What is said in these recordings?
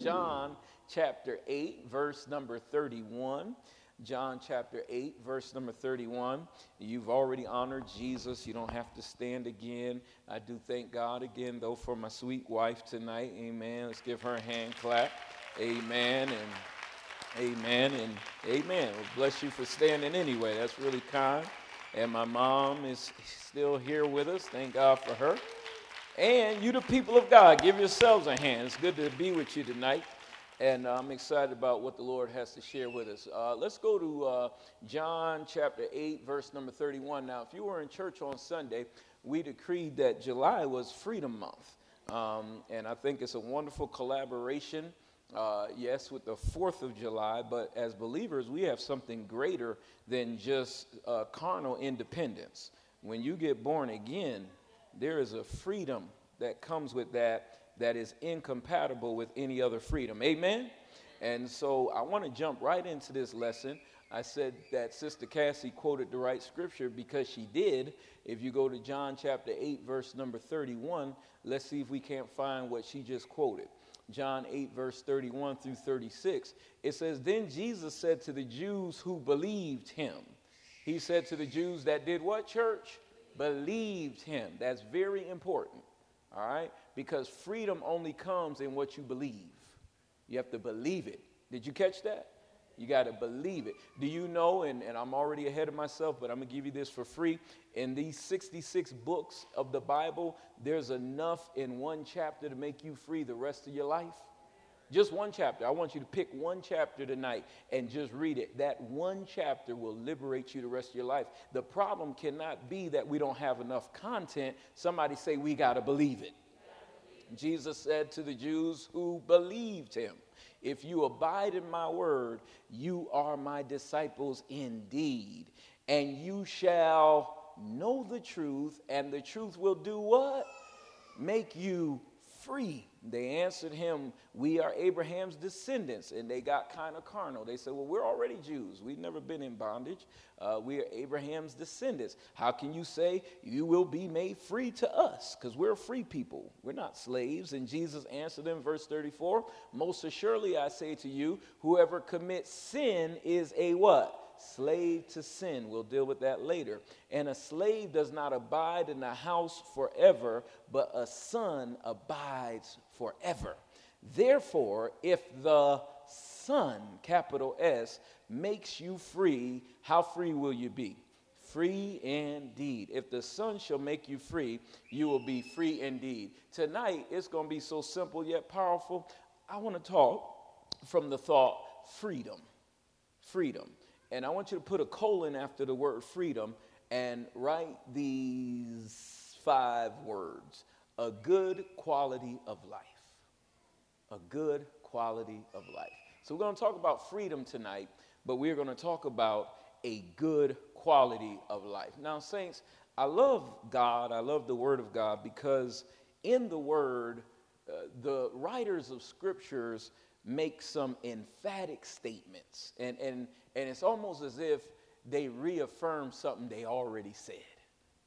John chapter 8, verse number 31. John chapter 8, verse number 31. You've already honored Jesus. You don't have to stand again. I do thank God again, though, for my sweet wife tonight. Amen. Let's give her a hand clap. Amen. And amen. And amen. Well, bless you for standing anyway. That's really kind. And my mom is still here with us. Thank God for her. And you, the people of God, give yourselves a hand. It's good to be with you tonight. And uh, I'm excited about what the Lord has to share with us. Uh, let's go to uh, John chapter 8, verse number 31. Now, if you were in church on Sunday, we decreed that July was Freedom Month. Um, and I think it's a wonderful collaboration, uh, yes, with the 4th of July, but as believers, we have something greater than just uh, carnal independence. When you get born again, there is a freedom that comes with that that is incompatible with any other freedom. Amen? And so I want to jump right into this lesson. I said that Sister Cassie quoted the right scripture because she did. If you go to John chapter 8, verse number 31, let's see if we can't find what she just quoted. John 8, verse 31 through 36. It says, Then Jesus said to the Jews who believed him, He said to the Jews that did what, church? Believed him. That's very important, all right? Because freedom only comes in what you believe. You have to believe it. Did you catch that? You got to believe it. Do you know, and, and I'm already ahead of myself, but I'm going to give you this for free. In these 66 books of the Bible, there's enough in one chapter to make you free the rest of your life. Just one chapter. I want you to pick one chapter tonight and just read it. That one chapter will liberate you the rest of your life. The problem cannot be that we don't have enough content. Somebody say, We got to believe it. Jesus said to the Jews who believed him, If you abide in my word, you are my disciples indeed, and you shall know the truth, and the truth will do what? Make you free. They answered him, We are Abraham's descendants. And they got kind of carnal. They said, Well, we're already Jews. We've never been in bondage. Uh, we are Abraham's descendants. How can you say you will be made free to us? Because we're free people. We're not slaves. And Jesus answered them, verse 34 Most assuredly I say to you, whoever commits sin is a what? Slave to sin. We'll deal with that later. And a slave does not abide in the house forever, but a son abides forever. Therefore, if the Son, capital S, makes you free, how free will you be? Free indeed. If the Son shall make you free, you will be free indeed. Tonight, it's going to be so simple yet powerful. I want to talk from the thought freedom. Freedom. And I want you to put a colon after the word freedom and write these five words a good quality of life. A good quality of life. So, we're going to talk about freedom tonight, but we're going to talk about a good quality of life. Now, Saints, I love God, I love the Word of God because in the Word, uh, the writers of scriptures make some emphatic statements. And, and, and it's almost as if they reaffirm something they already said,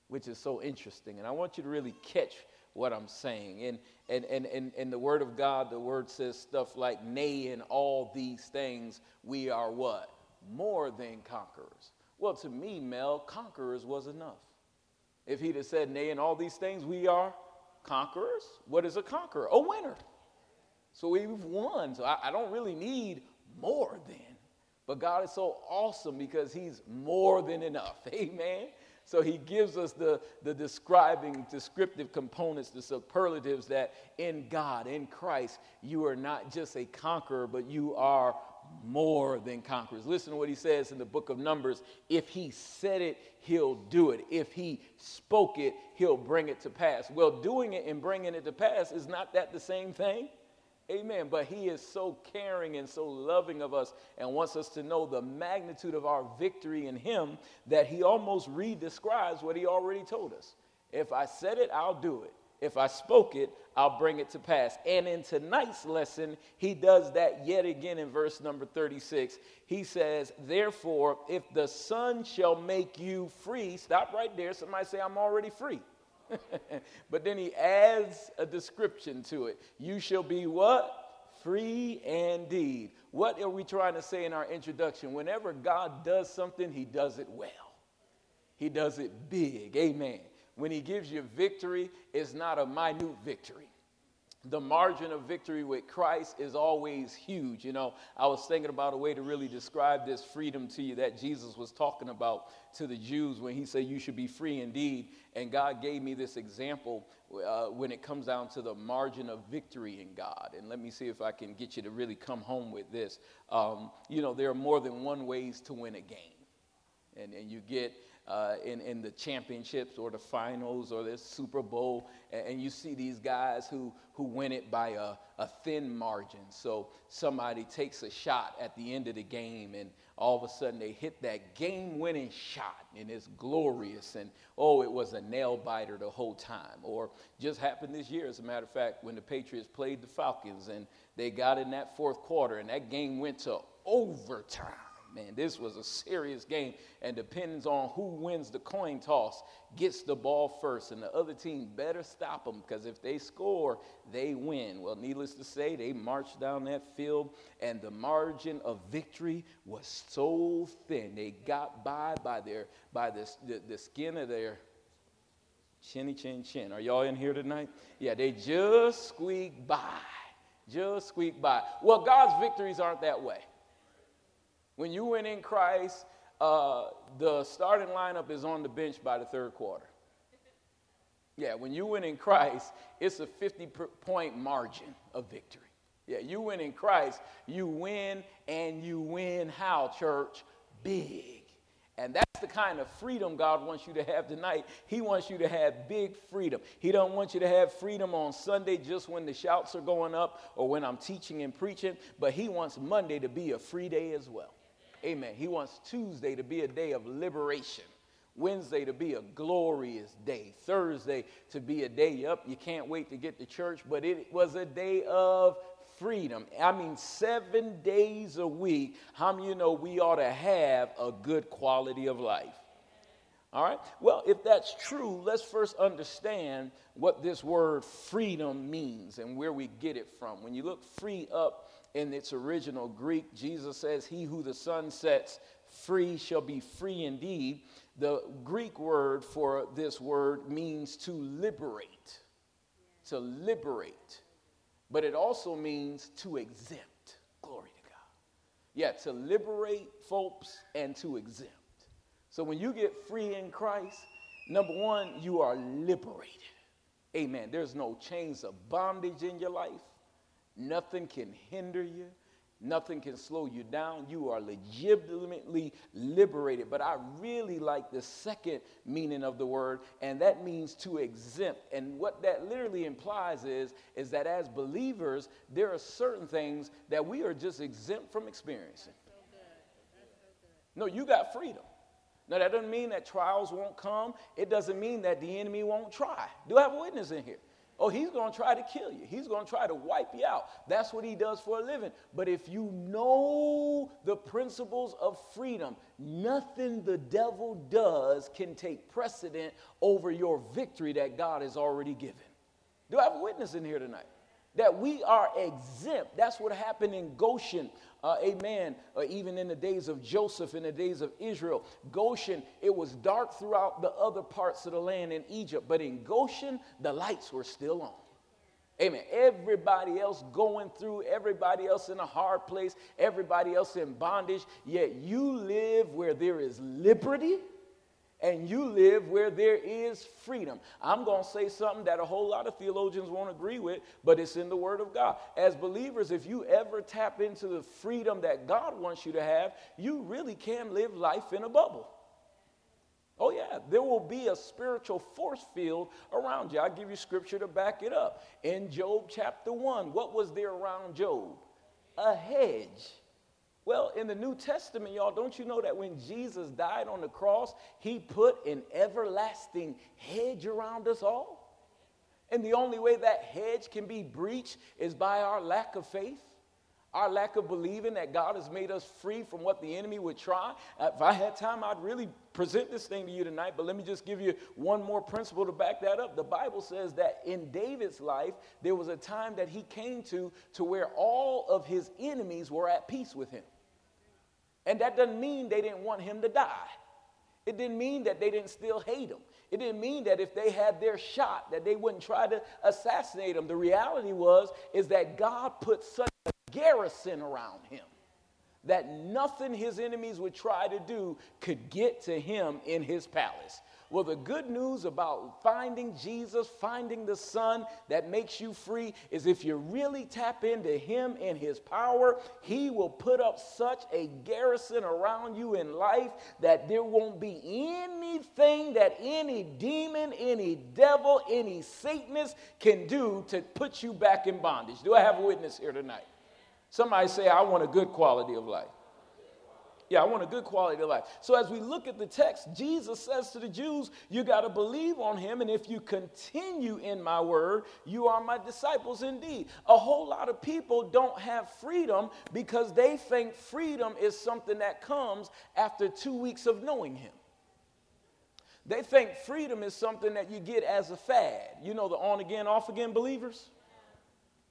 which is so interesting. And I want you to really catch what I'm saying. And, and, and, and, and the Word of God, the Word says stuff like, Nay, in all these things, we are what? More than conquerors. Well, to me, Mel, conquerors was enough. If he'd have said, Nay, in all these things, we are conquerors, what is a conqueror? A winner. So we've won. So I, I don't really need more than. But God is so awesome because He's more than enough. Amen. So he gives us the, the describing, descriptive components, the superlatives that in God, in Christ, you are not just a conqueror, but you are more than conquerors. Listen to what he says in the book of Numbers. If he said it, he'll do it. If he spoke it, he'll bring it to pass. Well, doing it and bringing it to pass is not that the same thing? Amen. But he is so caring and so loving of us and wants us to know the magnitude of our victory in him that he almost re-describes what he already told us. If I said it, I'll do it. If I spoke it, I'll bring it to pass. And in tonight's lesson, he does that yet again in verse number 36. He says, Therefore, if the Son shall make you free, stop right there. Somebody say, I'm already free. but then he adds a description to it. You shall be what? free indeed. What are we trying to say in our introduction? Whenever God does something, he does it well. He does it big. Amen. When he gives you victory, it's not a minute victory the margin of victory with Christ is always huge. You know, I was thinking about a way to really describe this freedom to you that Jesus was talking about to the Jews when he said, You should be free indeed. And God gave me this example uh, when it comes down to the margin of victory in God. And let me see if I can get you to really come home with this. Um, you know, there are more than one ways to win a game. And, and you get uh, in, in the championships or the finals or the Super Bowl, and, and, you see these guys who, who win it by a, a thin margin. So somebody takes a shot at the end of the game, and all of a sudden they hit that game winning shot, and it's glorious, and oh, it was a nail biter the whole time. Or just happened this year, as a matter of fact, when the Patriots played the Falcons, and they got in that fourth quarter, and that game went to overtime man, this was a serious game. And depends on who wins the coin toss, gets the ball first. And the other team better stop them because if they score, they win. Well, needless to say, they marched down that field, and the margin of victory was so thin. They got by by their by the, the, the skin of their chinny chin chin. Are y'all in here tonight? Yeah, they just squeaked by. Just squeaked by. Well, God's victories aren't that way. When you win in Christ, uh, the starting lineup is on the bench by the third quarter. Yeah, when you win in Christ, it's a 50 point margin of victory. Yeah, you win in Christ, you win and you win how, church? Big. And that's the kind of freedom God wants you to have tonight. He wants you to have big freedom. He don't want you to have freedom on Sunday just when the shouts are going up or when I'm teaching and preaching, but he wants Monday to be a free day as well. Amen. He wants Tuesday to be a day of liberation. Wednesday to be a glorious day. Thursday to be a day up. You can't wait to get to church, but it was a day of freedom. I mean, seven days a week. How many you know we ought to have a good quality of life? All right. Well, if that's true, let's first understand what this word freedom means and where we get it from. When you look free up in its original Greek, Jesus says, He who the Son sets free shall be free indeed. The Greek word for this word means to liberate, to liberate, but it also means to exempt. Glory to God. Yeah, to liberate folks and to exempt. So when you get free in Christ, number one, you are liberated. Amen. There's no chains of bondage in your life. Nothing can hinder you. Nothing can slow you down. You are legitimately liberated. But I really like the second meaning of the word, and that means to exempt. And what that literally implies is, is that as believers, there are certain things that we are just exempt from experiencing. No, you got freedom. Now, that doesn't mean that trials won't come. It doesn't mean that the enemy won't try. Do I have a witness in here? Oh, he's going to try to kill you. He's going to try to wipe you out. That's what he does for a living. But if you know the principles of freedom, nothing the devil does can take precedent over your victory that God has already given. Do I have a witness in here tonight? That we are exempt. That's what happened in Goshen uh, amen, uh, even in the days of Joseph, in the days of Israel. Goshen, it was dark throughout the other parts of the land in Egypt, but in Goshen, the lights were still on. Amen. Everybody else going through, everybody else in a hard place, everybody else in bondage, yet you live where there is liberty and you live where there is freedom. I'm going to say something that a whole lot of theologians won't agree with, but it's in the Word of God. As believers, if you ever tap into the freedom that God wants you to have, you really can live life in a bubble. Oh, yeah, there will be a spiritual force field around you. I'll give you scripture to back it up. In Job chapter 1, what was there around Job? A hedge well, in the New Testament, y'all, don't you know that when Jesus died on the cross, he put an everlasting hedge around us all? And the only way that hedge can be breached is by our lack of faith, our lack of believing that God has made us free from what the enemy would try. Uh, if I had time, I'd really present this thing to you tonight, but let me just give you one more principle to back that up. The Bible says that in David's life, there was a time that he came to to where all of his enemies were at peace with him. And that doesn't mean they didn't want him to die. It didn't mean that they didn't still hate him. It didn't mean that if they had their shot that they wouldn't try to assassinate him. The reality was is that God put such garrison around him that nothing his enemies would try to do could get to him in his palace. Well, the good news about finding Jesus, finding the Son that makes you free, is if you really tap into Him and His power, He will put up such a garrison around you in life that there won't be anything that any demon, any devil, any Satanist can do to put you back in bondage. Do I have a witness here tonight? Somebody say, I want a good quality of life. Yeah, I want a good quality of life. So as we look at the text, Jesus says to the Jews, You got to believe on him, and if you continue in my word, you are my disciples indeed. A whole lot of people don't have freedom because they think freedom is something that comes after two weeks of knowing him. They think freedom is something that you get as a fad. You know, the on again, off again believers?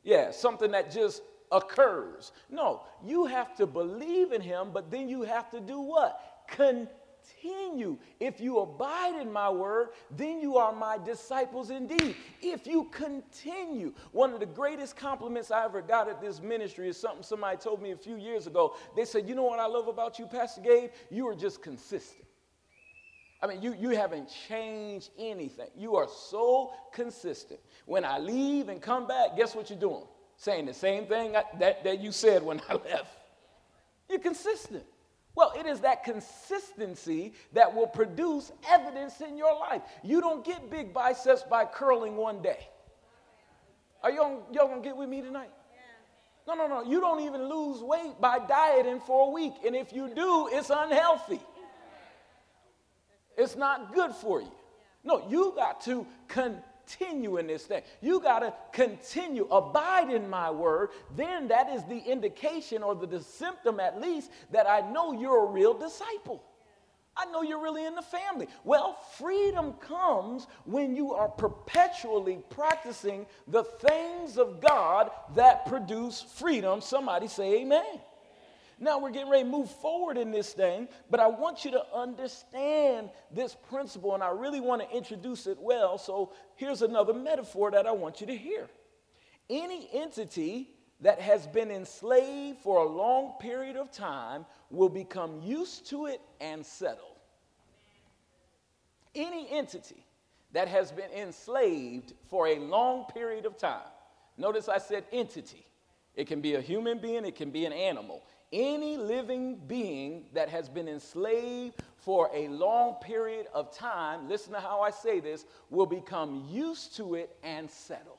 Yeah, something that just occurs. No, you have to believe in him, but then you have to do what? Continue. If you abide in my word, then you are my disciples indeed. If you continue, one of the greatest compliments I ever got at this ministry is something somebody told me a few years ago. They said, You know what I love about you, Pastor Gabe? You are just consistent. I mean, you, you haven't changed anything. You are so consistent. When I leave and come back, guess what you're doing? Saying the same thing that, that you said when I left. You're consistent. Well, it is that consistency that will produce evidence in your life. You don't get big biceps by curling one day. Are y'all, y'all gonna get with me tonight? No, no, no. You don't even lose weight by dieting for a week. And if you do, it's unhealthy. It's not good for you. No, you got to continue continue in this thing. You got to continue, abide in my word. Then that is the indication or the, the symptom, at least, that I know you're a real disciple. I know you're really in the family. Well, freedom comes when you are perpetually practicing the things of God that produce freedom. Somebody say, Amen. Now we're getting ready to move forward in this thing, but I want you to understand this principle, and I really want to introduce it well. So here's another metaphor that I want you to hear. Any entity that has been enslaved for a long period of time will become used to it and settle. Any entity that has been enslaved for a long period of time, notice I said entity. It can be a human being, it can be an animal any living being that has been enslaved for a long period of time, listen to how I say this, will become used to it and settle.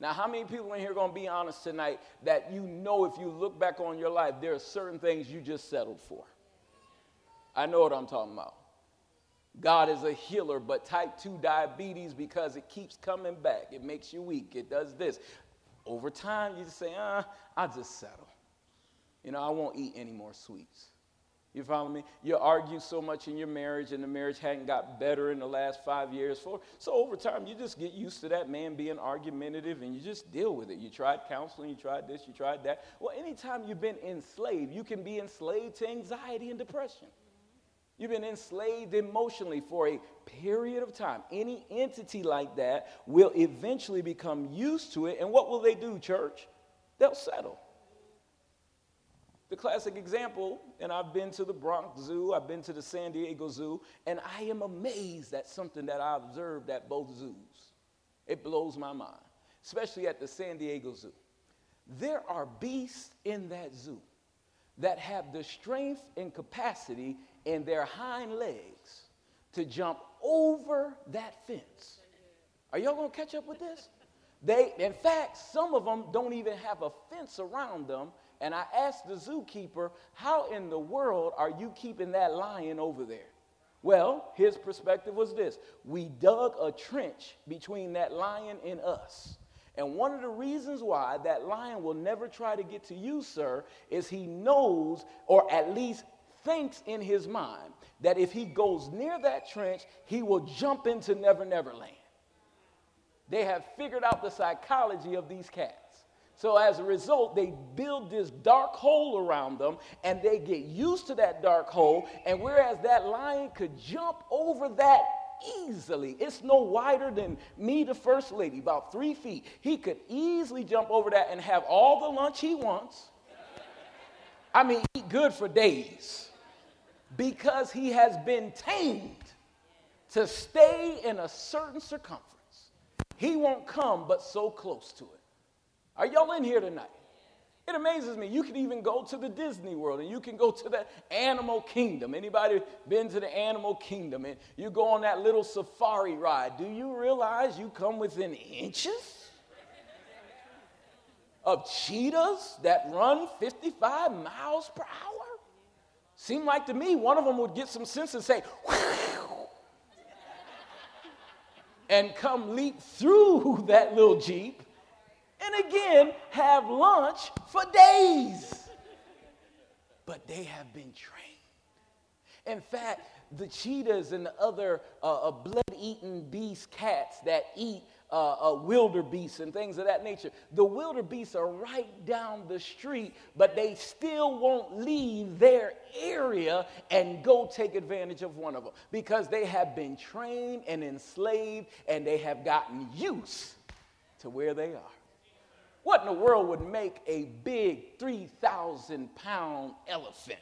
Now, how many people in here going to be honest tonight that you know if you look back on your life, there are certain things you just settled for? I know what I'm talking about. God is a healer, but type 2 diabetes, because it keeps coming back, it makes you weak, it does this. Over time, you just say, uh, I'll just settle you know, I won't eat any more sweets. You follow me? You argue so much in your marriage, and the marriage hadn't got better in the last five years. For so over time, you just get used to that man being argumentative, and you just deal with it. You tried counseling, you tried this, you tried that. Well, anytime you've been enslaved, you can be enslaved to anxiety and depression. You've been enslaved emotionally for a period of time. Any entity like that will eventually become used to it, and what will they do, church? They'll settle. The classic example, and I've been to the Bronx Zoo, I've been to the San Diego Zoo, and I am amazed at something that I observed at both zoos. It blows my mind, especially at the San Diego Zoo. There are beasts in that zoo that have the strength and capacity in their hind legs to jump over that fence. Are y'all gonna catch up with this? They, in fact, some of them don't even have a fence around them and I asked the zookeeper, How in the world are you keeping that lion over there? Well, his perspective was this we dug a trench between that lion and us. And one of the reasons why that lion will never try to get to you, sir, is he knows, or at least thinks in his mind, that if he goes near that trench, he will jump into Never Never Land. They have figured out the psychology of these cats. So as a result, they build this dark hole around them and they get used to that dark hole. And whereas that lion could jump over that easily, it's no wider than me, the first lady, about three feet. He could easily jump over that and have all the lunch he wants. I mean, eat good for days because he has been tamed to stay in a certain circumference. He won't come but so close to it. Are y'all in here tonight? It amazes me. You can even go to the Disney World and you can go to the animal kingdom. Anybody been to the animal kingdom and you go on that little safari ride? Do you realize you come within inches of cheetahs that run 55 miles per hour? Seemed like to me one of them would get some sense and say, and come leap through that little Jeep and again have lunch for days. But they have been trained. In fact, the cheetahs and the other uh, uh, blood eating beast cats that eat uh, uh, and things of that nature. The wildebeest are right down the street, but they still won't leave their area and go take advantage of one of them because they have been trained and enslaved and they have gotten used to where they are. What in the world would make a big 3,000 pound elephant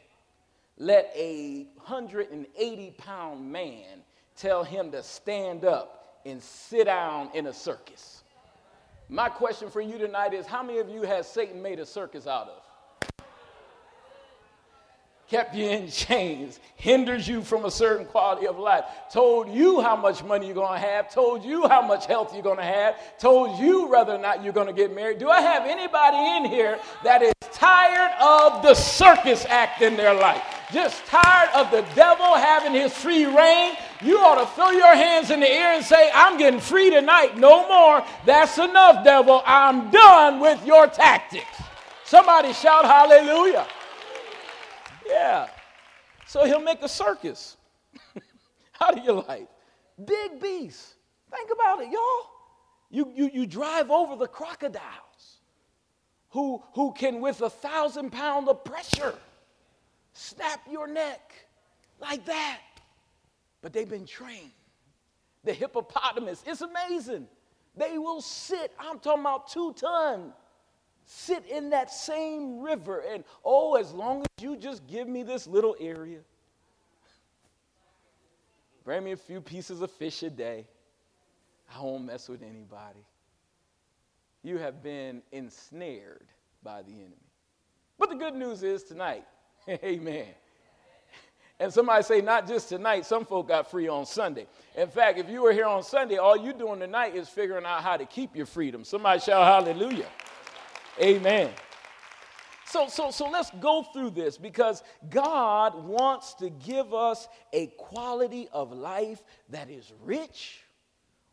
let a 180 pound man tell him to stand up and sit down in a circus? My question for you tonight is how many of you has Satan made a circus out of? kept you in chains, hinders you from a certain quality of life, told you how much money you're to have, told you how much health you're to have, told you whether or not you're to get married. Do I have anybody in here that is tired of the circus act in their life? Just tired of the devil having his free rein? You ought to throw your hands in the air and say, I'm getting free tonight. No more. That's enough, devil. I'm done with your tactics. Somebody shout hallelujah. Yeah. So he'll make a circus out of your life. Big beasts. Think about it, y'all. You, you, you drive over the crocodiles who, who can, with a thousand pound of pressure, snap your neck like that. But they've been trained. The hippopotamus, it's amazing. They will sit, I'm talking about two ton sit in that same river. And oh, as long as you just give me this little area, bring me a few pieces of fish a day, I won't mess with anybody. You have been ensnared by the enemy. But the good news is tonight, amen. And somebody say, not just tonight, some folk got free on Sunday. In fact, if you were here on Sunday, all you're doing tonight is figuring out how to keep your freedom. Somebody shout hallelujah. Amen. So, so, so let's go through this because God wants to give us a quality of life that is rich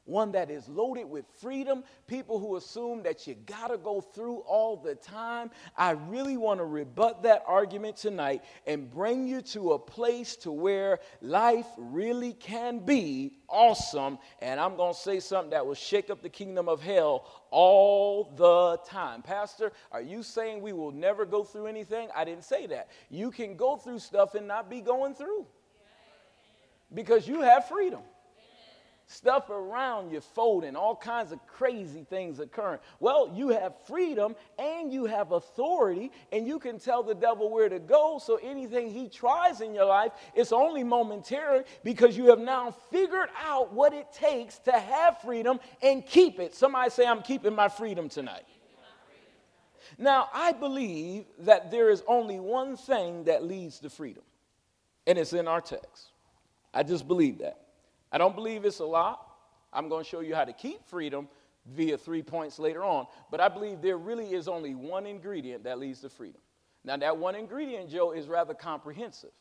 one that is loaded with freedom, people who assume that you gotta go through all the time. I really want to rebut that argument tonight and bring you to a place to where life really can be awesome. And I'm gonna say something that will shake up the kingdom of hell all the time. Pastor, are you saying we will never go through anything? I didn't say that. You can go through stuff and not be going through because you have freedom stuff around you folding, all kinds of crazy things occurring. Well, you have freedom and you have authority, and you can tell the devil where to go. So anything he tries in your life, it's only momentary because you have now figured out what it takes to have freedom and keep it. Somebody say, I'm keeping my freedom tonight. Now, I believe that there is only one thing that leads to freedom, and it's in our text. I just believe that. I don't believe it's a lot. I'm going to show you how to keep freedom via three points later on. But I believe there really is only one ingredient that leads to freedom. Now, that one ingredient, Joe, is rather comprehensive.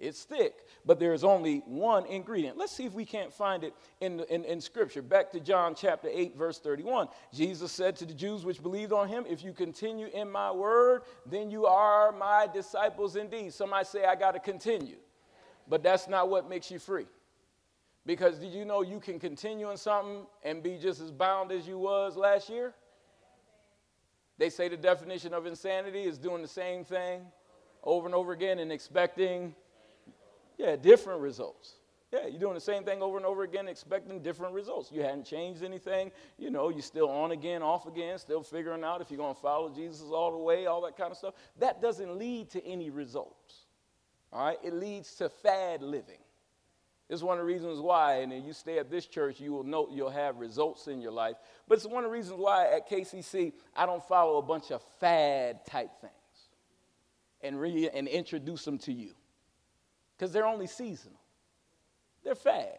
It's thick, but there's only one ingredient. Let's see if we can't find it in, in, in, Scripture. Back to John chapter 8, verse 31. Jesus said to the Jews which believed on him, If you continue in my word, then you are my disciples indeed. Some Somebody say, I got to continue. But that's not what makes you free. Because did you know you can continue in something and be just as bound as you was last year? They say the definition of insanity is doing the same thing over and over again and expecting yeah, different results. Yeah, you're doing the same thing over and over again, expecting different results. You hadn't changed anything. You know, you're still on again, off again, still figuring out if you're going to follow Jesus all the way, all that kind of stuff. That doesn't lead to any results. All right? It leads to fad living. It's one of the reasons why, and if you stay at this church, you will know you'll have results in your life. But it's one of the reasons why at KCC, I don't follow a bunch of fad type things and, re- and introduce them to you because they're only seasonal. They're fad.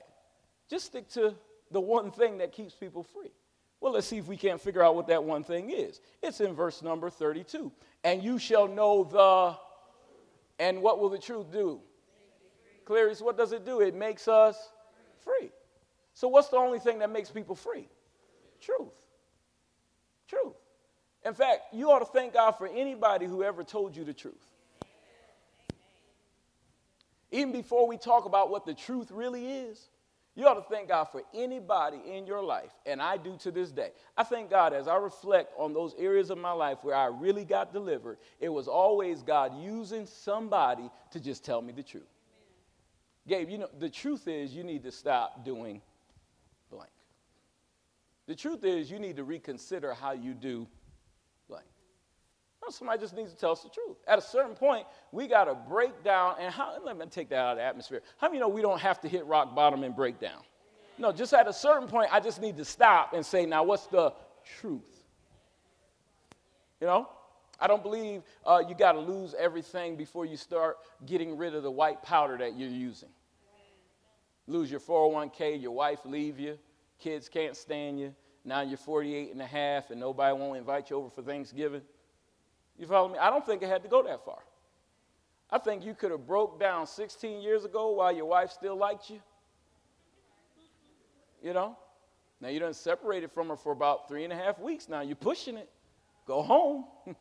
Just stick to the one thing that keeps people free. Well, let's see if we can't figure out what that one thing is. It's in verse number 32. And you shall know the, and what will the truth do? Clarice, what does it do? It makes us free. So, what's the only thing that makes people free? Truth. Truth. In fact, you ought to thank God for anybody who ever told you the truth. Even before we talk about what the truth really is, you ought to thank God for anybody in your life, and I do to this day. I thank God as I reflect on those areas of my life where I really got delivered, it was always God using somebody to just tell me the truth. Gabe, you know, the truth is you need to stop doing blank. The truth is you need to reconsider how you do blank. somebody just needs to tell us the truth. At a certain point, we got to break down, and how, let me take that out of the atmosphere. How many know we don't have to hit rock bottom and break down? No, just at a certain point, I just need to stop and say, now what's the truth? You know? I don't believe uh, you got to lose everything before you start getting rid of the white powder that you're using. Lose your 401k, your wife leave you, kids can't stand you. Now you're 48 and a half and nobody won't invite you over for Thanksgiving. You follow me? I don't think it had to go that far. I think you could have broke down 16 years ago while your wife still liked you. You know? Now you done separated from her for about three and a half weeks. Now you're pushing it. Go home.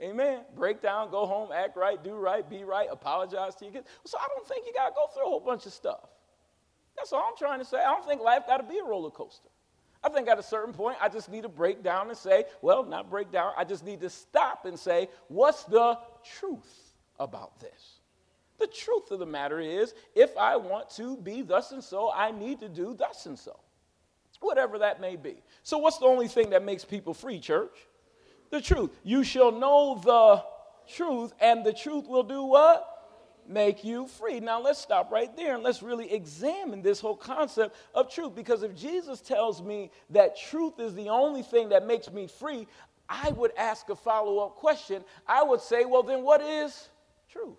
Amen. Break down, go home, act right, do right, be right, apologize to your kids. So I don't think you got to go through a whole bunch of stuff. That's all I'm trying to say. I don't think life got to be a roller coaster. I think at a certain point, I just need to break down and say, well, not break down, I just need to stop and say, what's the truth about this? The truth of the matter is, if I want to be thus and so, I need to do thus and so. Whatever that may be. So, what's the only thing that makes people free, church? The truth. You shall know the truth, and the truth will do what? make you free. Now let's stop right there and let's really examine this whole concept of truth. Because if Jesus tells me that truth is the only thing that makes me free, I would ask a follow up question. I would say, well, then what is truth?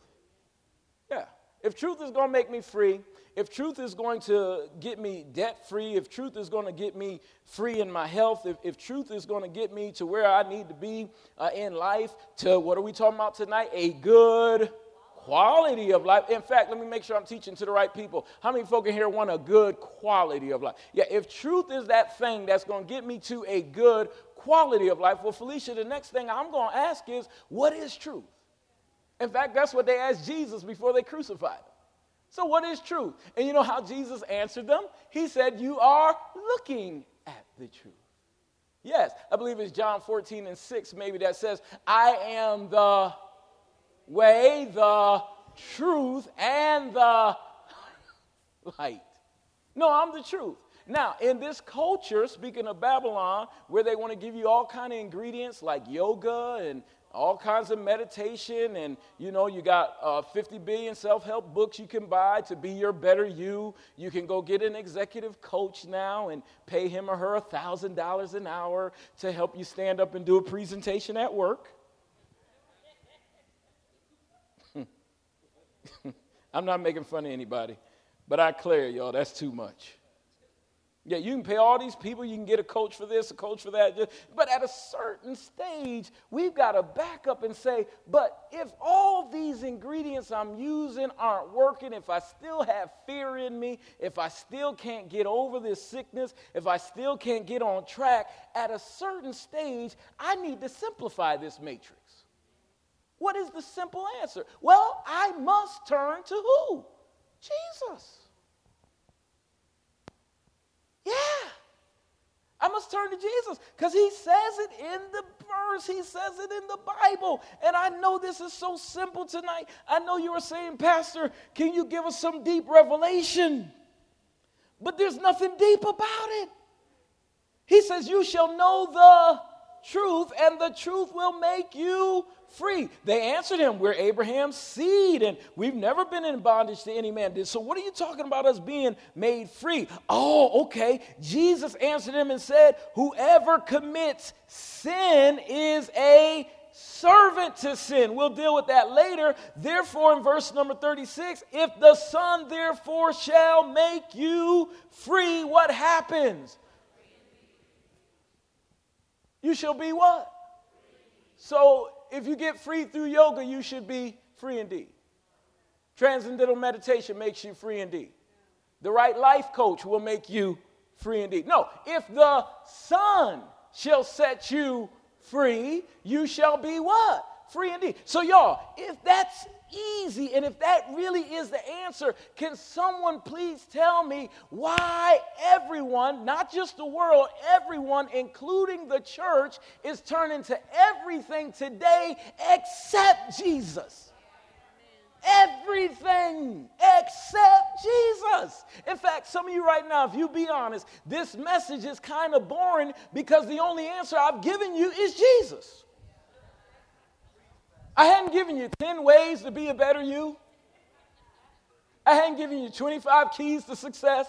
Yeah. If truth is going to make me free, if truth is going to get me debt free, if truth is going to get me free in my health, if, if truth is going to get me to where I need to be uh, in life, to what are we talking about tonight? A good quality of life. In fact, let me make sure I'm teaching to the right people. How many folk in here want a good quality of life? Yeah, if truth is that thing that's going to get me to a good quality of life, well, Felicia, the next thing I'm going to ask is, what is truth? In fact, that's what they asked Jesus before they crucified him. So, what is truth? And you know how Jesus answered them? He said, You are looking at the truth. Yes, I believe it's John 14 and 6, maybe that says, I am the way, the truth, and the light. No, I'm the truth. Now, in this culture, speaking of Babylon, where they want to give you all kind of ingredients like yoga and all kinds of meditation and you know you got uh, 50 billion self-help books you can buy to be your better you you can go get an executive coach now and pay him or her a thousand dollars an hour to help you stand up and do a presentation at work I'm not making fun of anybody, but I clear y'all, that's too much. Yeah, you can pay all these people, you can get a coach for this, a coach for that. But at a certain stage, we've got to back up and say, but if all these ingredients I'm using aren't working, if I still have fear in me, if I still can't get over this sickness, if I still can't get on track, at a certain stage, I need to simplify this matrix. What is the simple answer? Well, I must turn to who? Jesus. Yeah. I must turn to Jesus because he says it in the verse. He says it in the Bible. And I know this is so simple tonight. I know you are saying, Pastor, can you give us some deep revelation? But there's nothing deep about it. He says, You shall know the truth, and the truth will make you free. They answered him, We're Abraham's seed, and we've never been in bondage to any man. So, what are you talking about us being made free? Oh, okay. Jesus answered him and said, Whoever commits sin is a servant to sin. We'll deal with that later. Therefore, in verse number 36, if the Son therefore shall make you free, what happens? You shall be what? So if you get free through yoga, you should be free indeed. Transcendental meditation makes you free indeed. The right life coach will make you free indeed. No, if the Son shall set you free, you shall be what? Free indeed. So, y'all, if that's easy and if that really is the answer, can someone please tell me why everyone, not just the world, everyone, including the church, is turning to everything today except Jesus? Everything except Jesus. In fact, some of you right now, if you be honest, this message is kind of boring because the only answer I've given you is Jesus. I hadn't given you 10 ways to be a better you. I hadn't given you 25 keys to success.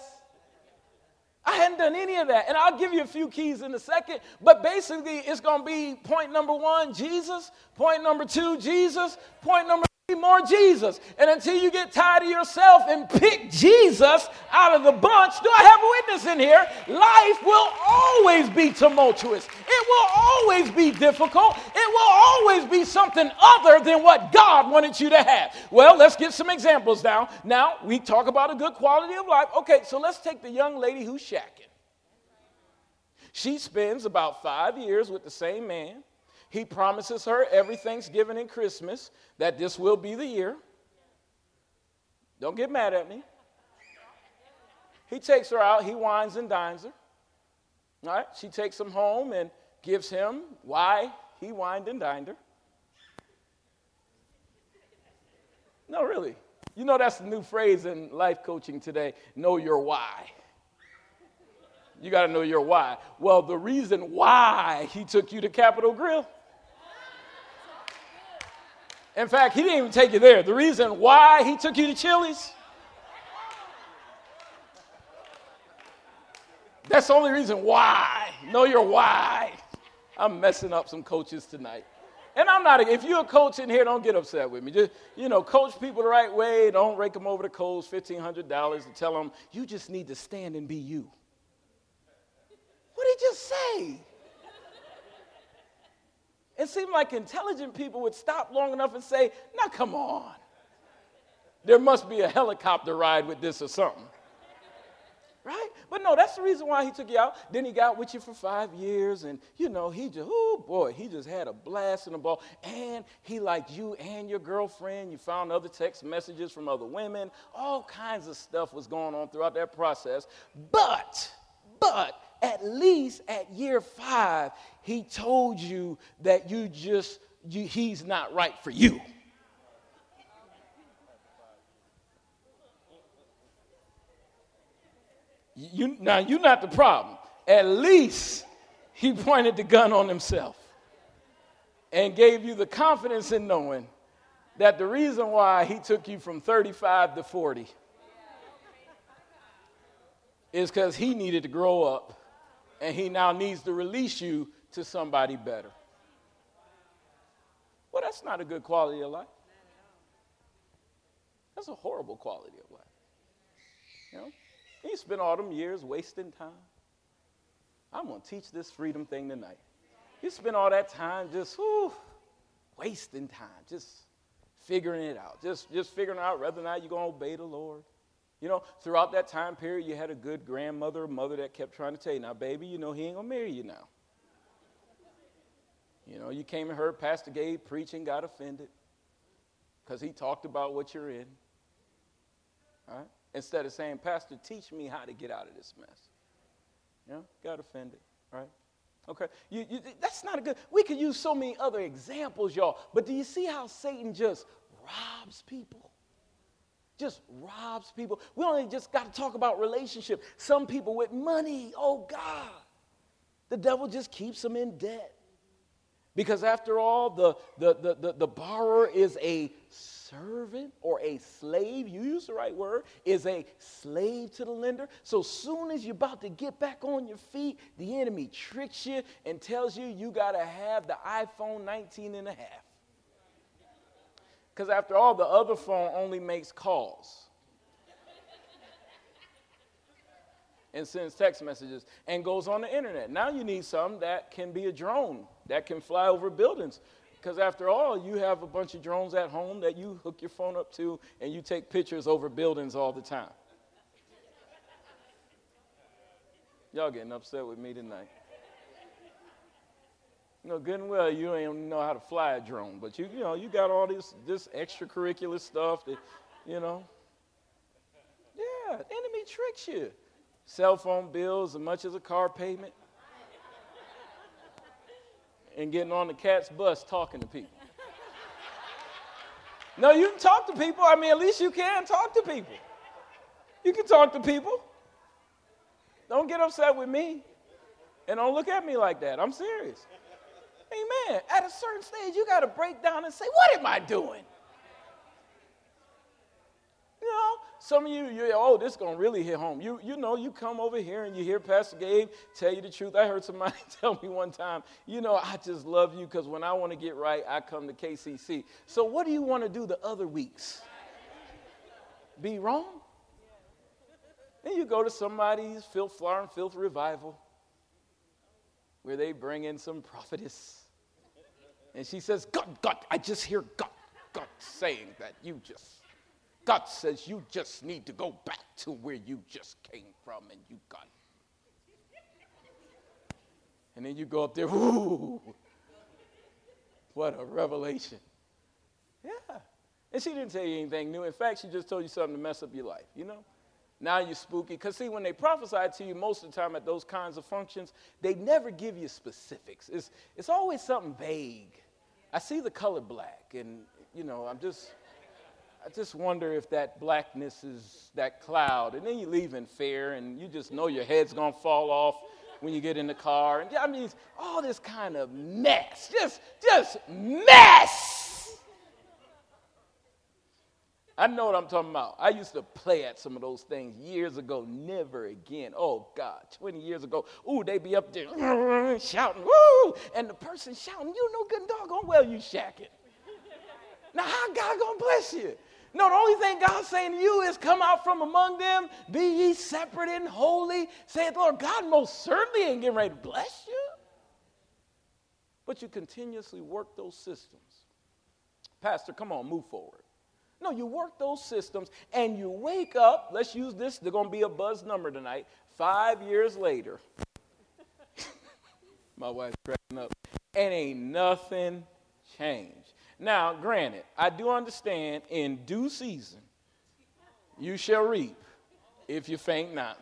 I hadn't done any of that. And I'll give you a few keys in a second. But basically, it's going to be point number one, Jesus. Point number two, Jesus. Point number more Jesus. And until you get tired of yourself and pick Jesus out of the bunch, do I have a witness in here? Life will always be tumultuous. It will always be difficult. It will always be something other than what God wanted you to have. Well, let's get some examples now. Now, we talk about a good quality of life. Okay, so let's take the young lady who's shacking. She spends about five years with the same man. He promises her every Thanksgiving and Christmas that this will be the year. Don't get mad at me. He takes her out, he wines and dines her. All right, she takes him home and gives him why he wined and dined her. No, really. You know that's the new phrase in life coaching today know your why. You got to know your why. Well, the reason why he took you to Capital Grille in fact, he didn't even take you there. The reason why he took you to Chili's, that's the only reason why. Know your why. I'm messing up some coaches tonight. And I'm not, if you're a coach in here, don't get upset with me. Just, you know, coach people the right way. Don't rake them over the coals $1,500 to tell them, you just need to stand and be you. What did he just say? It seemed like intelligent people would stop long enough and say, Now come on. There must be a helicopter ride with this or something. Right? But no, that's the reason why he took you out. Then he got with you for five years, and you know, he just, oh boy, he just had a blast in the ball. And he liked you and your girlfriend. You found other text messages from other women. All kinds of stuff was going on throughout that process. But, but, at least at year five, he told you that you just, you, he's not right for you. You, now, you're not the problem. At least he pointed the gun on himself and gave you the confidence in knowing that the reason why he took you from 35 to 40 is because he needed to grow up and he now needs to release you to somebody better. Well, that's not a good quality of life. That's a horrible quality of life. You know? You spend all them years wasting time. I'm to teach this freedom thing tonight. You spend all that time just whew, wasting time, just figuring it out, just, just figuring out whether or not you're to obey the Lord. You know, throughout that time period, you had a good grandmother mother that kept trying to tell you, now, baby, you know, he ain't to marry you now. You know, you came and heard Pastor Gabe preaching, got offended because he talked about what you're in. Right? Instead of saying, Pastor, teach me how to get out of this mess. You know, got offended, right? Okay, you, you, that's not a good. We could use so many other examples, y'all. But do you see how Satan just robs people? Just robs people. We only just got to talk about relationship. Some people with money, oh God, the devil just keeps them in debt. Because after all, the, the, the, the, the borrower is a servant or a slave, you use the right word, is a slave to the lender. So soon as you're about to get back on your feet, the enemy tricks you and tells you you got to have the iPhone 19 and a half. Because after all, the other phone only makes calls. and sends text messages and goes on the internet. Now you need something that can be a drone that can fly over buildings. Because after all, you have a bunch of drones at home that you hook your phone up to and you take pictures over buildings all the time. Y'all getting upset with me tonight. You know, good and well, you ain't know how to fly a drone, but you, you know, you got all this, this extracurricular stuff that, you know. Yeah, enemy tricks you. Cell phone bills as much as a car payment and getting on the CATS bus talking to people. No, you can talk to people. I mean, at least you can talk to people. You can talk to people. Don't get upset with me. And don't look at me like that. I'm serious. Amen. At a certain stage, you got to break down and say, What am I doing? You know, some of you, you're, oh, this is going to really hit home. You, you know, you come over here and you hear Pastor Gabe tell you the truth. I heard somebody tell me one time, you know, I just love you because when I want to get right, I come to KCC. So what do you want to do the other weeks? Be wrong? Then you go to somebody's filth, flower and filth revival where they bring in some prophetess. And she says, God, God, I just hear God, God saying that you just God says you just need to go back to where you just came from and you got. And then you go up there, ooh, what a revelation. Yeah. And she didn't tell you anything new. In fact, she just told you something to mess up your life, you know? Now you're spooky. Because, see, when they prophesy to you, most of the time at those kinds of functions, they never give you specifics. It's, it's always something vague. I see the color black, and, you know, I'm just, I just wonder if that blackness is that cloud. And then you leave in fear, and you just know your head's going to fall off when you get in the car. And I mean, all this kind of mess. Just, just mess. I know what I'm talking about. I used to play at some of those things years ago. Never again. Oh, God, 20 years ago. Ooh, they be up there shouting, woo! And the person shouting, you know good doggone well you shacking. Now, how God gonna bless you? No, the only thing God's saying to you is come out from among them, be ye separate and holy. Say Saith Lord, God most certainly ain't getting ready to bless you. But you continuously work those systems. Pastor, come on, move forward. No, you work those systems and you wake up. Let's use this, they're going to be a buzz number tonight. Five years later, my wife's cracking up, and ain't nothing changed. Now, granted, I do understand in due season you shall reap if you faint not.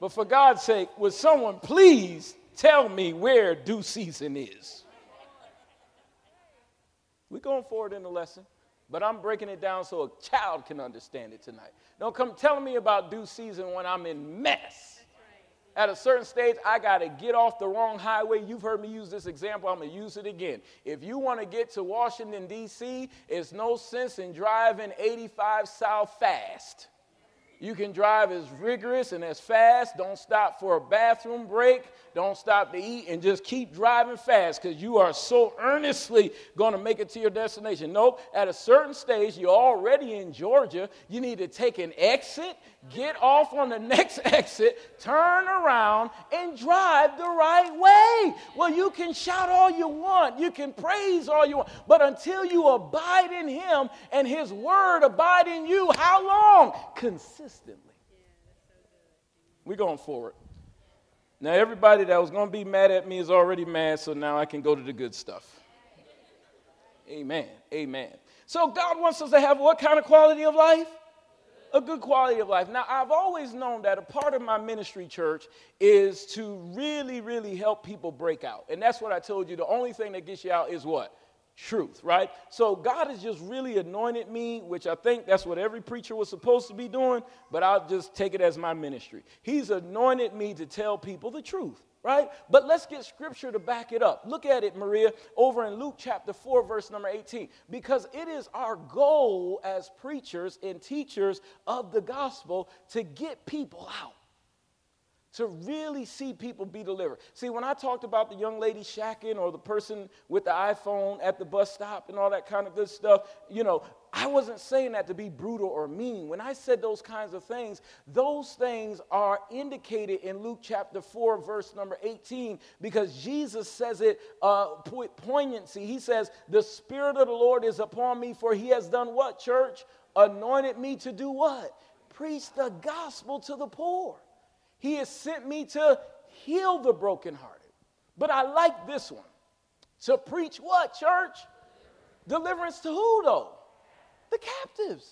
But for God's sake, would someone please tell me where due season is? We're going forward in the lesson, but I'm breaking it down so a child can understand it tonight. Don't come telling me about due season when I'm in mess. At a certain stage, I got to get off the wrong highway. You've heard me use this example. I'm going to use it again. If you want to get to Washington, D.C., it's no sense in driving 85 south fast. You can drive as rigorous and as fast. Don't stop for a bathroom break. Don't stop to eat and just keep driving fast because you are so earnestly going to make it to your destination. Nope. At a certain stage, you're already in Georgia. You need to take an exit, get off on the next exit, turn around, and drive the right way. Well, you can shout all you want, you can praise all you want, but until you abide in Him and His Word abide in you, how long? Consistently. We're going forward. Now, everybody that was going to be mad at me is already mad, so now I can go to the good stuff. Amen. Amen. So, God wants us to have what kind of quality of life? a good quality of life. Now, I've always known that a part of my ministry, church, is to really, really help people break out. And that's what I told you. The only thing that gets you out is what? Truth, right? So God has just really anointed me, which I think that's what every preacher was supposed to be doing, but I'll just take it as my ministry. He's anointed me to tell people the truth right? But let's get scripture to back it up. Look at it, Maria, over in Luke chapter 4, verse number 18. Because it is our goal as preachers and teachers of the gospel to get people out to really see people be delivered. See, when I talked about the young lady shacking or the person with the iPhone at the bus stop and all that kind of good stuff, you know, I wasn't saying that to be brutal or mean. When I said those kinds of things, those things are indicated in Luke chapter 4, verse number 18, because Jesus says it uh, poignancy. He says, The Spirit of the Lord is upon me, for he has done what, church? Anointed me to do what? Preach the gospel to the poor. He has sent me to heal the brokenhearted. But I like this one. To preach what, church? Deliverance to who, though? The captives.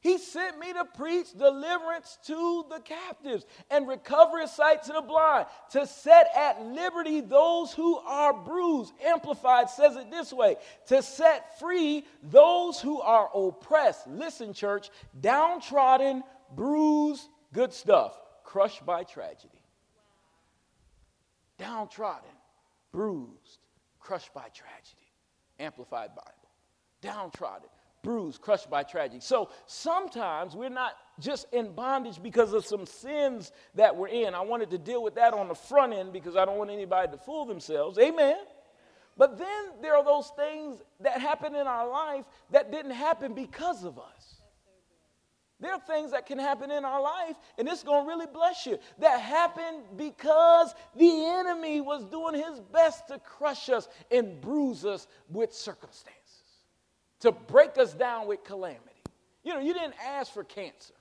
He sent me to preach deliverance to the captives and recovery sight to the blind, to set at liberty those who are bruised. Amplified says it this way to set free those who are oppressed. Listen, church, downtrodden, bruised, good stuff crushed by tragedy, downtrodden, bruised, crushed by tragedy. Amplified Bible. Downtrodden, bruised, crushed by tragedy. So sometimes we're not just in bondage because of some sins that we're in. I wanted to deal with that on the front end because I don't want anybody to fool themselves. Amen. But then there are those things that happen in our life that didn't happen because of us. There are things that can happen in our life, and it's going to really bless you, that happened because the enemy was doing his best to crush us and bruise us with circumstances, to break us down with calamity. You know, you didn't ask for cancer.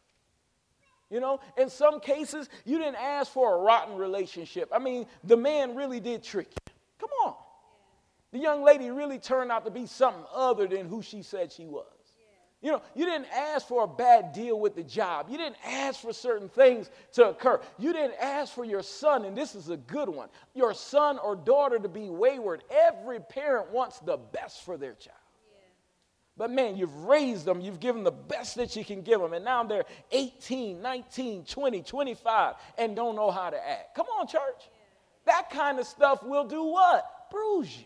You know, in some cases, you didn't ask for a rotten relationship. I mean, the man really did trick you. Come on. The young lady really turned out to be something other than who she said she was. You know, you didn't ask for a bad deal with the job. You didn't ask for certain things to occur. You didn't ask for your son, and this is a good one, your son or daughter to be wayward. Every parent wants the best for their child. But man, you've raised them, you've given the best that you can give them, and now they're 18, 19, 20, 25, and don't know how to act. Come on, church. That kind of stuff will do what? Bruise you.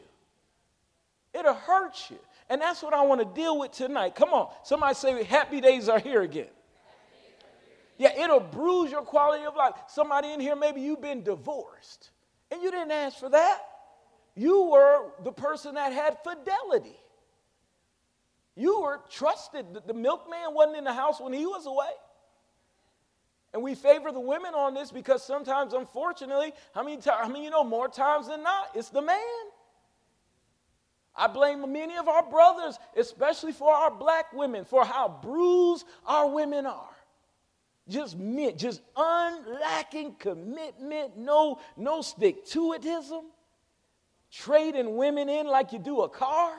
It'll hurt you. And that's what I want to deal with tonight. Come on. Somebody say, Happy days are here again. Yeah, it'll bruise your quality of life. Somebody in here, maybe you've been divorced and you didn't ask for that. You were the person that had fidelity. You were trusted. The milkman wasn't in the house when he was away. And we favor the women on this because sometimes, unfortunately, how many times, I mean, you know, more times than not, it's the man. I blame many of our brothers, especially for our black women, for how bruised our women are. Just just unlacking commitment, no, no stick to itism, trading women in like you do a car.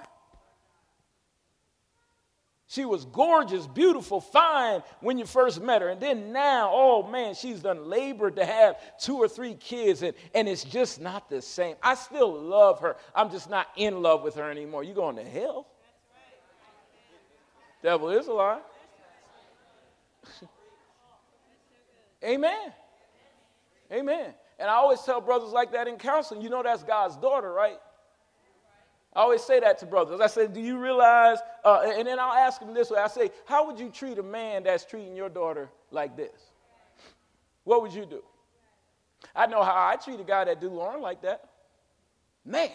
She was gorgeous, beautiful, fine when you first met her. And then now, oh man, she's done labored to have two or three kids, and, and it's just not the same. I still love her. I'm just not in love with her anymore. You going to hell? Devil is a lie. Amen. Amen. And I always tell brothers like that in counseling, you know that's God's daughter, right? I always say that to brothers. I say, Do you realize? Uh, and then I'll ask them this way I say, How would you treat a man that's treating your daughter like this? What would you do? I know how I treat a guy that do Lauren like that. Man,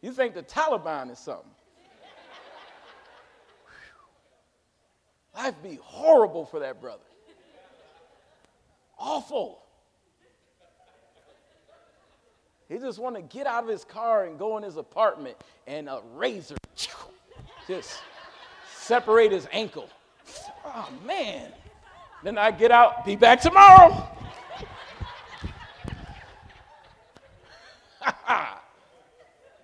you think the Taliban is something. Life be horrible for that brother. Awful. He just want to get out of his car and go in his apartment and a razor just separate his ankle. Oh man. Then I get out, be back tomorrow.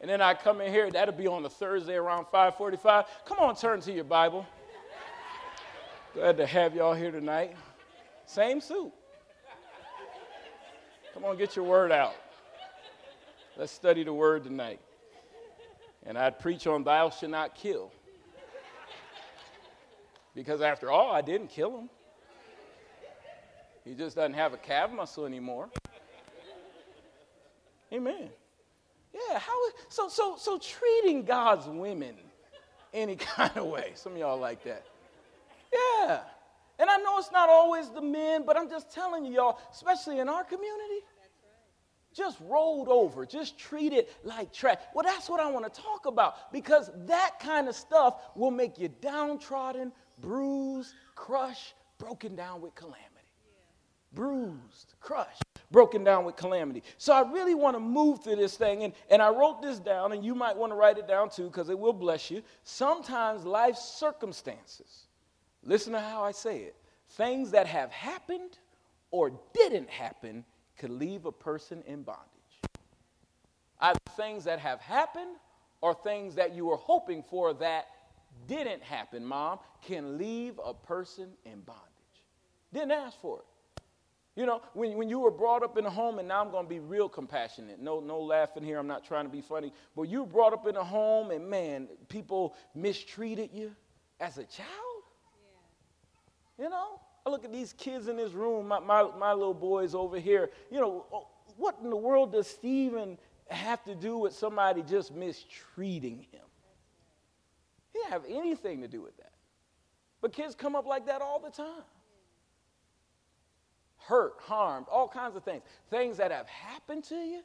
and then I come in here, that'll be on a Thursday around 545. Come on, turn to your Bible. Glad to have y'all here tonight. Same suit. Come on, get your word out. Let's study the word tonight. And I'd preach on thou shalt not kill. Because after all, I didn't kill him. He just doesn't have a calf muscle anymore. Amen. Yeah, how so so so treating God's women any kind of way. Some of y'all like that. Yeah. And I know it's not always the men, but I'm just telling you, y'all, especially in our community, just rolled over, just treated like trash. Well, that's what I want to talk about because that kind of stuff will make you downtrodden, bruised, crushed, broken down with calamity bruised, crushed, broken down with calamity. So I really want to move through this thing. And, and I wrote this down, and you might want to write it down too because it will bless you. Sometimes life circumstances, listen to how I say it, things that have happened or didn't happen could leave a person in bondage. Either things that have happened or things that you were hoping for that didn't happen, mom, can leave a person in bondage. Didn't ask for it. You know, when, when you were brought up in a home, and now I'm going to be real compassionate. No, no laughing here. I'm not trying to be funny. But you were brought up in a home, and man, people mistreated you as a child. Yeah. You know, I look at these kids in this room, my, my, my little boys over here. You know, oh, what in the world does Stephen have to do with somebody just mistreating him? He didn't have anything to do with that. But kids come up like that all the time hurt, harmed, all kinds of things. Things that have happened to you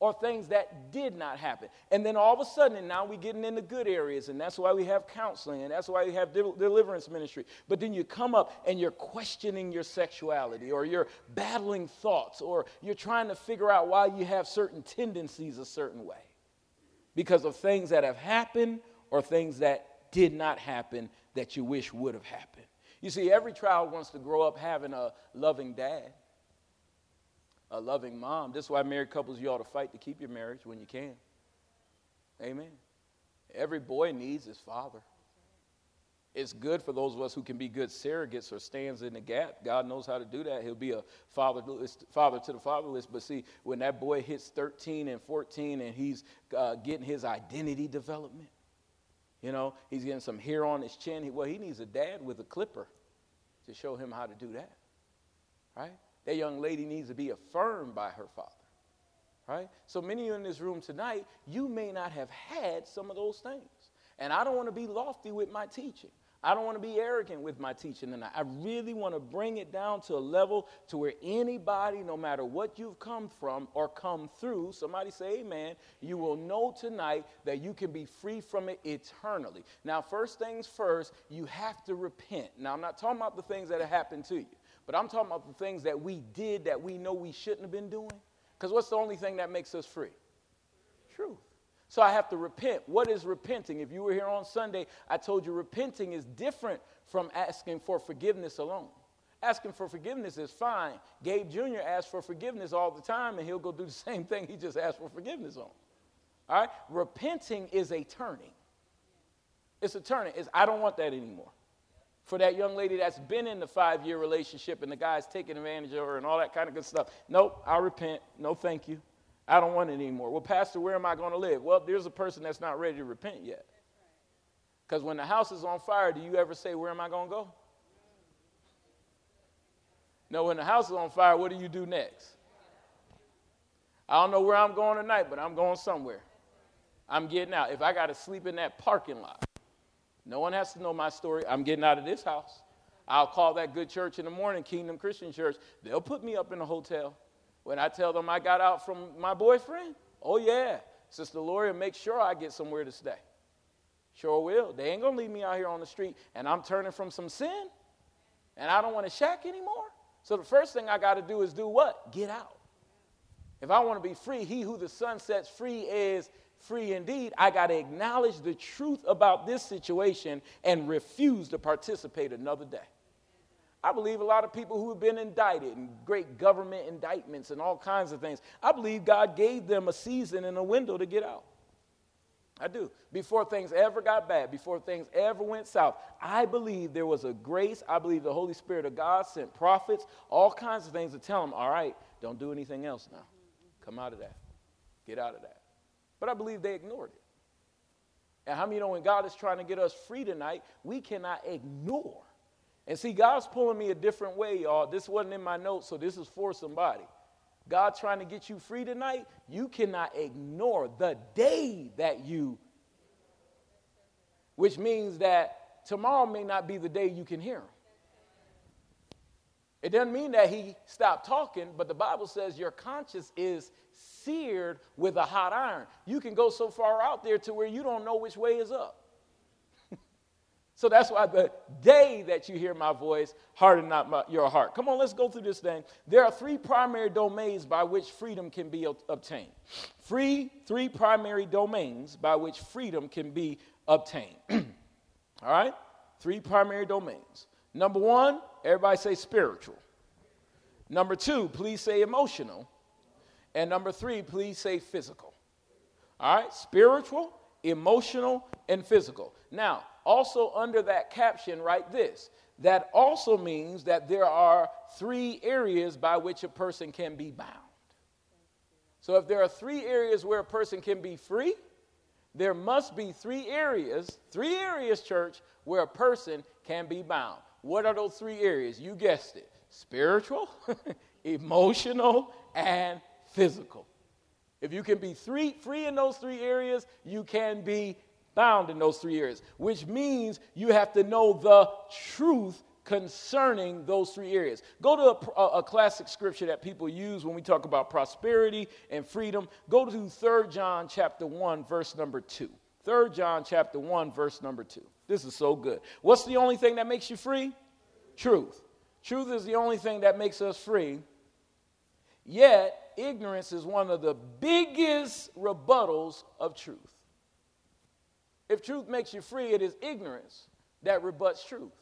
or things that did not happen. And then all of a sudden, now we're getting into good areas, and that's why we have counseling, and that's why we have deliverance ministry. But then you come up and you're questioning your sexuality, or you're battling thoughts, or you're trying to figure out why you have certain tendencies a certain way because of things that have happened or things that did not happen that you wish would have happened. You see, every child wants to grow up having a loving dad, a loving mom. This is why married couples, you ought to fight to keep your marriage when you can. Amen. Every boy needs his father. It's good for those of us who can be good surrogates or stands in the gap. God knows how to do that. He'll be a father, father to the fatherless. But see, when that boy hits 13 and 14 and he's uh, getting his identity development, you know, he's getting some hair on his chin. Well, he needs a dad with a clipper to show him how to do that. Right? That young lady needs to be affirmed by her father. Right? So many of you in this room tonight, you may not have had some of those things. And I don't want to be lofty with my teaching. I don't want to be arrogant with my teaching tonight. I really want to bring it down to a level to where anybody, no matter what you've come from or come through, somebody say amen, you will know tonight that you can be free from it eternally. Now, first things first, you have to repent. Now, I'm not talking about the things that have happened to you, but I'm talking about the things that we did that we know we shouldn't have been doing. Because what's the only thing that makes us free? Truth. So I have to repent. What is repenting? If you were here on Sunday, I told you repenting is different from asking for forgiveness alone. Asking for forgiveness is fine. Gabe Jr. asks for forgiveness all the time, and he'll go do the same thing he just asked for forgiveness on. All right? Repenting is a turning. It's a turning. It's, I don't want that anymore. For that young lady that's been in the five year relationship and the guy's taking advantage of her and all that kind of good stuff. Nope, I repent. No, thank you. I don't want it anymore. Well, Pastor, where am I going to live? Well, there's a person that's not ready to repent yet. Because when the house is on fire, do you ever say, Where am I going to go? No, when the house is on fire, what do you do next? I don't know where I'm going tonight, but I'm going somewhere. I'm getting out. If I got to sleep in that parking lot, no one has to know my story. I'm getting out of this house. I'll call that good church in the morning, Kingdom Christian Church. They'll put me up in a hotel. When I tell them I got out from my boyfriend, oh yeah, Sister Lori make sure I get somewhere to stay. Sure will. They ain't gonna leave me out here on the street and I'm turning from some sin and I don't want to shack anymore. So the first thing I got to do is do what? Get out. If I want to be free, he who the Son sets free is free indeed. I got to acknowledge the truth about this situation and refuse to participate another day. I believe a lot of people who have been indicted and great government indictments and all kinds of things, I believe God gave them a season and a window to get out. I do. Before things ever got bad, before things ever went south, I believe there was a grace. I believe the Holy Spirit of God sent prophets, all kinds of things to tell them, all right, don't do anything else now. Come out of that. Get out of that. But I believe they ignored it. And how many know when God is trying to get us free tonight, we cannot ignore. And see, God's pulling me a different way, y'all. This wasn't in my notes, so this is for somebody. God trying to get you free tonight, you cannot ignore the day that you, which means that tomorrow may not be the day you can hear him. It doesn't mean that he stopped talking, but the Bible says your conscience is seared with a hot iron. You can go so far out there to where you don't know which way is up. so that's why the day that you hear my voice, harden not my, your heart. Come on, let's go through this thing. There are three primary domains by which freedom can be obtained. Free, three primary domains by which freedom can be obtained. All right? Three primary domains. Number one, everybody say spiritual. Number two, please say emotional. And number three, please say physical. All right, spiritual, emotional, and physical. Now, also under that caption, write this. That also means that there are three areas by which a person can be bound. So if there are three areas where a person can be free, there must be three areas, three areas, church, where a person can be bound. What are those three areas? You guessed it spiritual, emotional, and physical. If you can be three, free in those three areas, you can be bound in those three areas, which means you have to know the truth concerning those three areas. Go to a, a, classic scripture that people use when we talk about prosperity and freedom. Go to 3 John chapter 1 verse number 2. 3 John chapter 1 verse number 2. This is so good. What's the only thing that makes you free? Truth. Truth is the only thing that makes us free. Yet, ignorance is one of the biggest rebuttals of truth. If truth makes you free, it is ignorance that rebuts truth.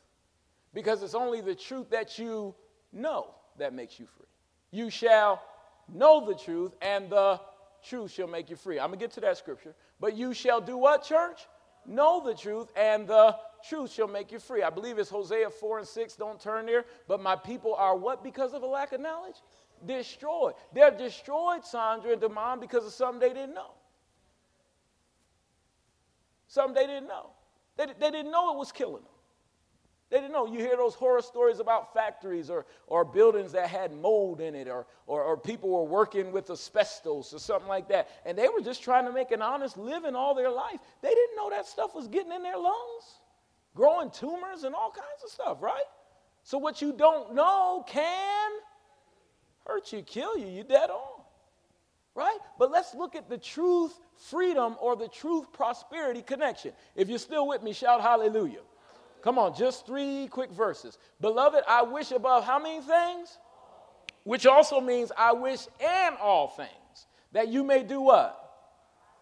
Because it's only the truth that you know that makes you free. You shall know the truth, and the truth shall make you free. I'm going to get to that scripture. But you shall do what, church? Know the truth, and the truth shall make you free. I believe it's Hosea 4 and 6. Don't turn there. But my people are what because of a lack of knowledge? Destroyed. They're destroyed, Sandra and Demond, because of something they didn't know. Something they didn't know. They, they didn't know it was killing them. They didn't know. You hear those horror stories about factories or, or buildings that had mold in it, or, or, or, people were working with asbestos or something like that. And they were just trying to make an honest living all their life. They didn't know that stuff was getting in their lungs, growing tumors and all kinds of stuff, right? So, what you don't know can hurt you, kill you. You're dead on, right? But let's look at the truth freedom or the truth prosperity connection. If you're still with me, shout hallelujah. Come on, just three quick verses. Beloved, I wish above how many things? Which also means I wish and all things that you may do what?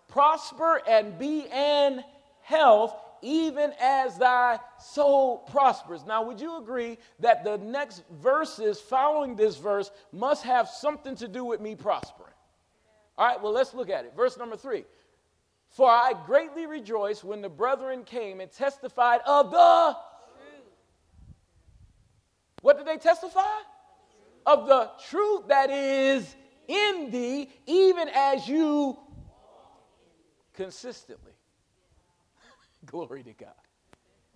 Prosper and be in health, even as thy soul prospers. Now, would you agree that the next verses following this verse must have something to do with me prospering? All right, well, let's look at it. Verse number three. For I greatly rejoiced when the brethren came and testified of the truth. What did they testify? Of the truth that is in thee, even as you consistently. Glory to God.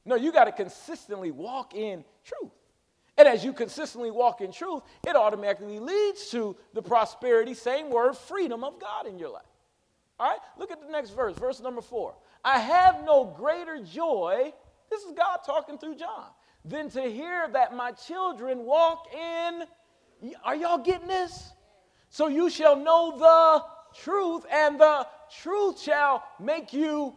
No, you got to consistently walk in truth. And as you consistently walk in truth, it automatically leads to the prosperity, same word, freedom of God in your life. All right, look at the next verse, verse number four. I have no greater joy, this is God talking through John, than to hear that my children walk in. Are y'all getting this? So you shall know the truth, and the truth shall make you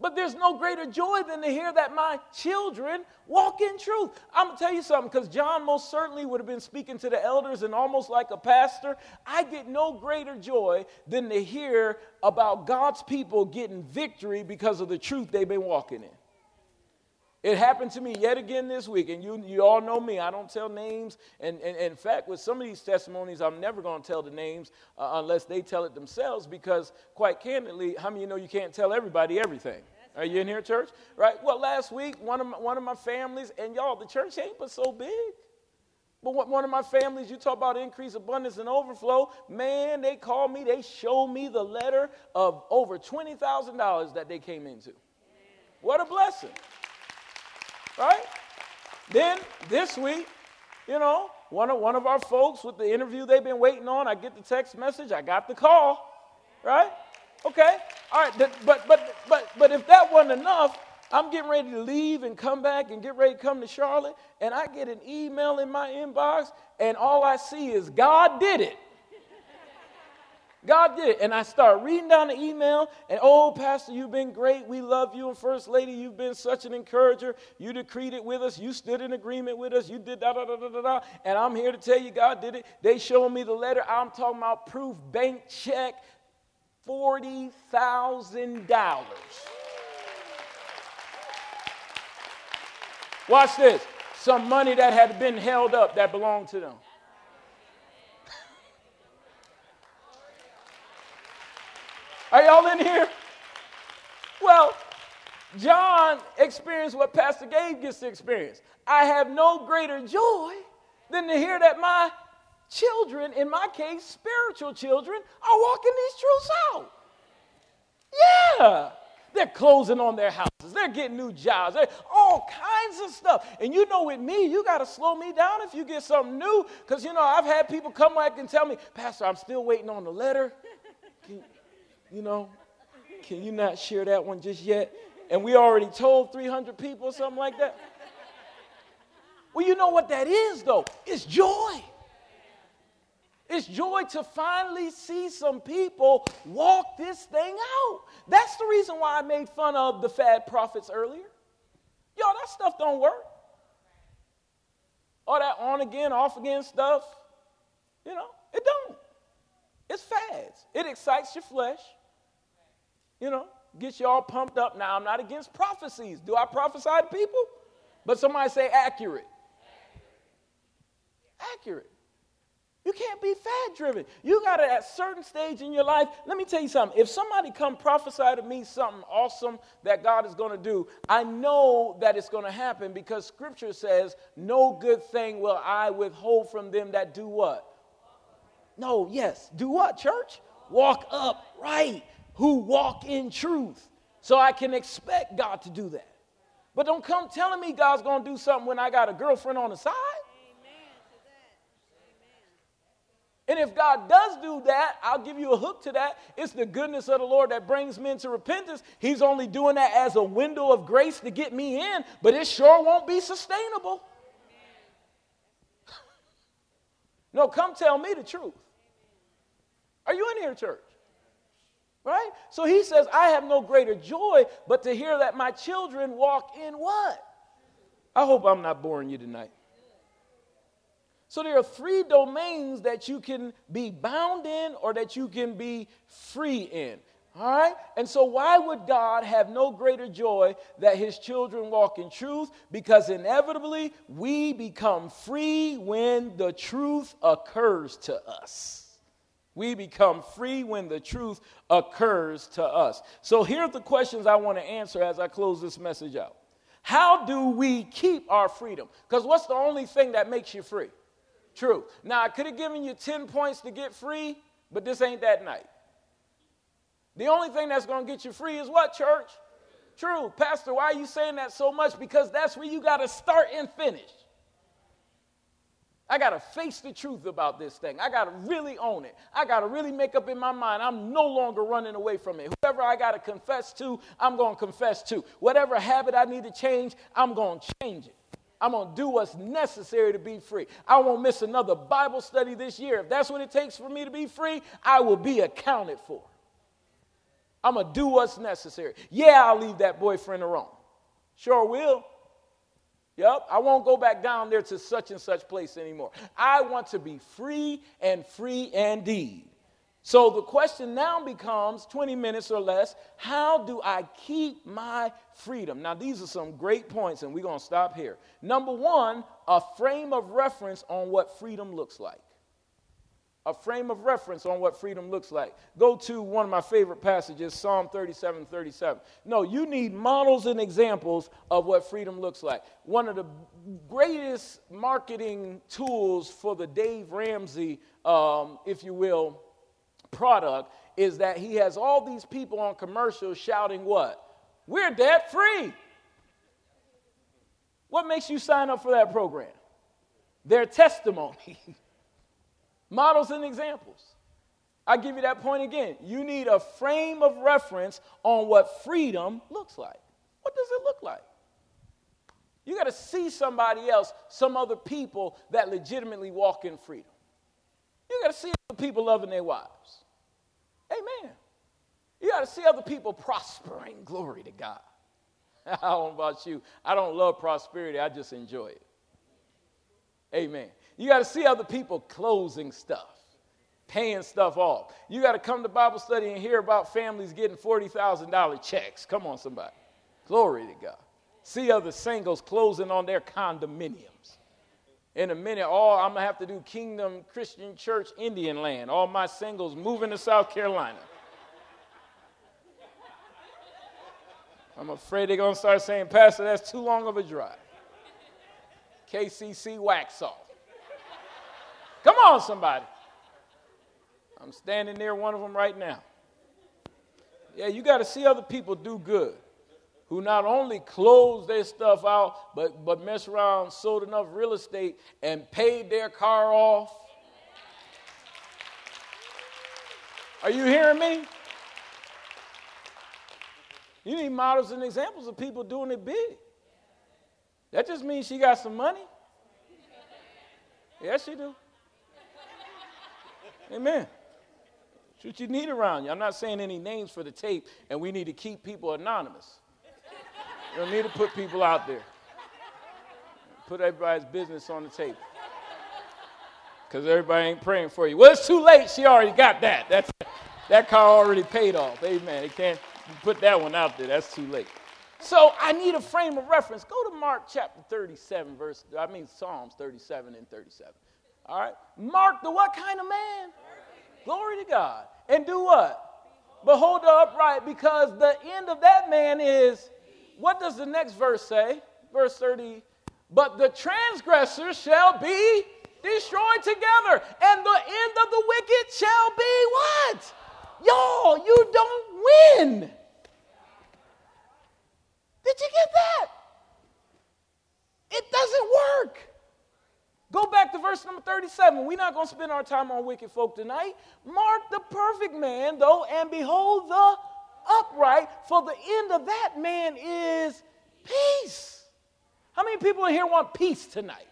but there's no greater joy than to hear that my children walk in truth. I'm going to tell you something because John most certainly would have been speaking to the elders and almost like a pastor. I get no greater joy than to hear about God's people getting victory because of the truth they've been walking in. It happened to me yet again this week, and you, you all know me. I don't tell names. And, and, and in fact, with some of these testimonies, I'm never going to tell the names uh, unless they tell it themselves because, quite candidly, how many of you know you can't tell everybody everything? Are you in here, church? Right? Well, last week, one of my, one of my families, and y'all, the church ain't but so big. But one of my families, you talk about increase, abundance, and overflow. Man, they called me, they showed me the letter of over $20,000 that they came into. What a blessing. Right? Then this week, you know, one of, one of our folks with the interview they've been waiting on, I get the text message, I got the call. Right? Okay? All right, but but but but if that wasn't enough, I'm getting ready to leave and come back and get ready to come to Charlotte, and I get an email in my inbox, and all I see is God did it. God did it. And I start reading down the email, and oh, Pastor, you've been great. We love you. And First Lady, you've been such an encourager. You decreed it with us. You stood in agreement with us. You did da da da da da da. And I'm here to tell you, God did it. They showed me the letter. I'm talking about proof, bank check, $40,000. Watch this. Some money that had been held up that belonged to them. Y'all in here? Well, John experienced what Pastor Gabe gets to experience. I have no greater joy than to hear that my children, in my case, spiritual children, are walking these truths out. Yeah. They're closing on their houses. They're getting new jobs. They're, all kinds of stuff. And you know, with me, you got to slow me down if you get something new. Because, you know, I've had people come back and tell me, Pastor, I'm still waiting on the letter. You know, can you not share that one just yet? And we already told 300 people something like that. Well, you know what that is, though? It's joy. It's joy to finally see some people walk this thing out. That's the reason why I made fun of the fad prophets earlier. Y'all, that stuff don't work. All that on again, off again stuff, you know, it don't. It's fads. It excites your flesh, you know, gets you all pumped up. Now, I'm not against prophecies. Do I prophesy to people? But somebody say accurate. Accurate. You can't be fad driven. You got to, at a certain stage in your life, let me tell you something. If somebody come prophesy to me something awesome that God is going to do, I know that it's going to happen because scripture says, no good thing will I withhold from them that do what? No, yes. Do what, church? Walk up right. Who walk in truth. So I can expect God to do that. But don't come telling me God's going to do something when I got a girlfriend on the side. And if God does do that, I'll give you a hook to that. It's the goodness of the Lord that brings men to repentance. He's only doing that as a window of grace to get me in, but it sure won't be sustainable. no, come tell me the truth. Are you in here, church? Right? So he says, I have no greater joy but to hear that my children walk in what? I hope I'm not boring you tonight. So there are three domains that you can be bound in or that you can be free in. All right? And so, why would God have no greater joy that his children walk in truth? Because inevitably, we become free when the truth occurs to us. We become free when the truth occurs to us. So, here are the questions I want to answer as I close this message out. How do we keep our freedom? Because what's the only thing that makes you free? True. Now, I could have given you 10 points to get free, but this ain't that night. The only thing that's going to get you free is what, church? True. Pastor, why are you saying that so much? Because that's where you got to start and finish. I got to face the truth about this thing. I got to really own it. I got to really make up in my mind I'm no longer running away from it. Whoever I got to confess to, I'm going to confess to. Whatever habit I need to change, I'm going to change it. I'm going to do what's necessary to be free. I won't miss another Bible study this year. If that's what it takes for me to be free, I will be accounted for. I'm going to do what's necessary. Yeah, I'll leave that boyfriend alone. Sure will. Yep, I won't go back down there to such and such place anymore. I want to be free and free indeed. So the question now becomes 20 minutes or less how do I keep my freedom? Now, these are some great points, and we're going to stop here. Number one, a frame of reference on what freedom looks like a frame of reference on what freedom looks like. Go to one of my favorite passages, Psalm 37 37. No, you need models and examples of what freedom looks like. One of the greatest marketing tools for the Dave Ramsey, um, if you will, product is that he has all these people on commercials shouting, What? We're debt free. What makes you sign up for that program? Their testimony. models and examples. I give you that point again. You need a frame of reference on what freedom looks like. What does it look like? You got to see somebody else, some other people that legitimately walk in freedom. You got to see other people loving their wives. Amen. You got to see other people prospering. Glory to God. I don't know about you. I don't love prosperity, I just enjoy it. Amen. You got to see other people closing stuff, paying stuff off. You got to come to Bible study and hear about families getting $40,000 checks. Come on, somebody. Glory to God. See other singles closing on their condominiums. In a minute, all I'm gonna have to do Kingdom Christian Church Indian Land. All my singles moving to South Carolina. I'm afraid they're gonna start saying, Pastor, that's too long of a drive. KCC wax off. Come on, somebody. I'm standing near one of them right now. Yeah, you got to see other people do good who not only closed their stuff out, but, but mess around, sold enough real estate, and paid their car off. Are you hearing me? You need models and examples of people doing it big. That just means she got some money. Yes, she do. Amen. That's what you need around you. I'm not saying any names for the tape, and we need to keep people anonymous. You don't need to put people out there. Put everybody's business on the tape. Because everybody ain't praying for you. Well, it's too late. She already got that. That's, that car already paid off. Amen. They can't put that one out there. That's too late. So I need a frame of reference. Go to Mark chapter 37, verse, I mean Psalms 37 and 37. All right? Mark the what kind of man? Glory to God. And do what? Behold the upright, because the end of that man is, what does the next verse say? Verse 30. But the transgressors shall be destroyed together, and the end of the wicked shall be what? Y'all, you don't win. Did you get that? It doesn't work. Go back to verse number 37. We're not going to spend our time on wicked folk tonight. Mark the perfect man, though, and behold the upright, for the end of that man is peace. How many people in here want peace tonight?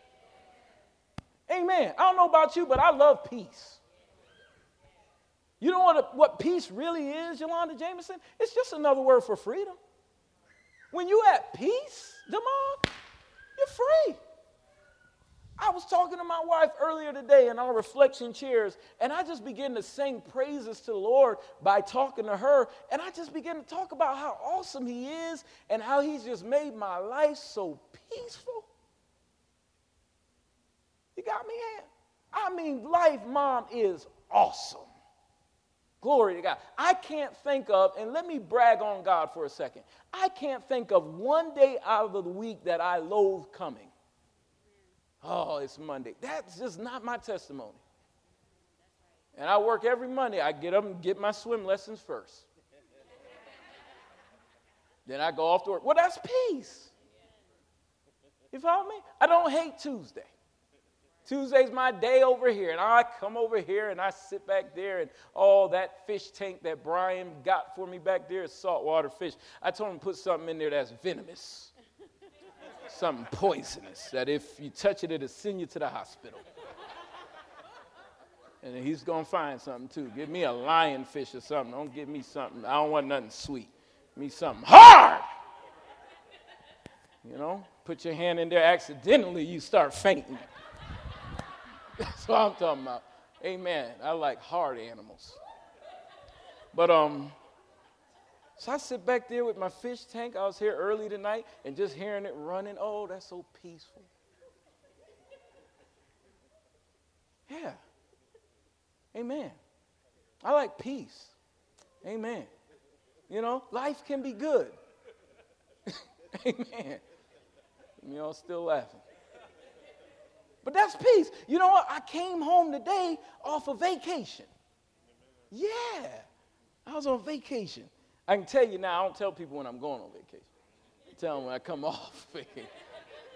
Amen. I don't know about you, but I love peace. You know what, what peace really is, Yolanda Jameson? It's just another word for freedom. When you at peace, Jamal, you're free. I was talking to my wife earlier today in our reflection chairs, and I just began to sing praises to the Lord by talking to her. And I just began to talk about how awesome He is and how He's just made my life so peaceful. You got me? I mean, life, mom, is awesome. Glory to God. I can't think of, and let me brag on God for a second. I can't think of one day out of the week that I loathe coming. Oh, it's Monday. That's just not my testimony. And I work every Monday. I get up and get my swim lessons first. then I go off to work. Well, that's peace. You follow me? I don't hate Tuesday. Tuesday's my day over here. And I come over here and I sit back there and all that fish tank that Brian got for me back there is saltwater fish. I told him to put something in there that's venomous, something poisonous, that if you touch it, it'll send you to the hospital. And he's going to find something too. Give me a lionfish or something. Don't give me something. I don't want nothing sweet. Give me something hard. You know, put your hand in there accidentally, you start fainting. That's what I'm talking about. Amen. I like hard animals. But um, so I sit back there with my fish tank. I was here early tonight and just hearing it running. Oh, that's so peaceful. Yeah. Amen. I like peace. Amen. You know, life can be good. Amen. Y'all still laughing. But that's peace. You know what? I came home today off a of vacation. Yeah. I was on vacation. I can tell you now, I don't tell people when I'm going on vacation. I tell them when I come off.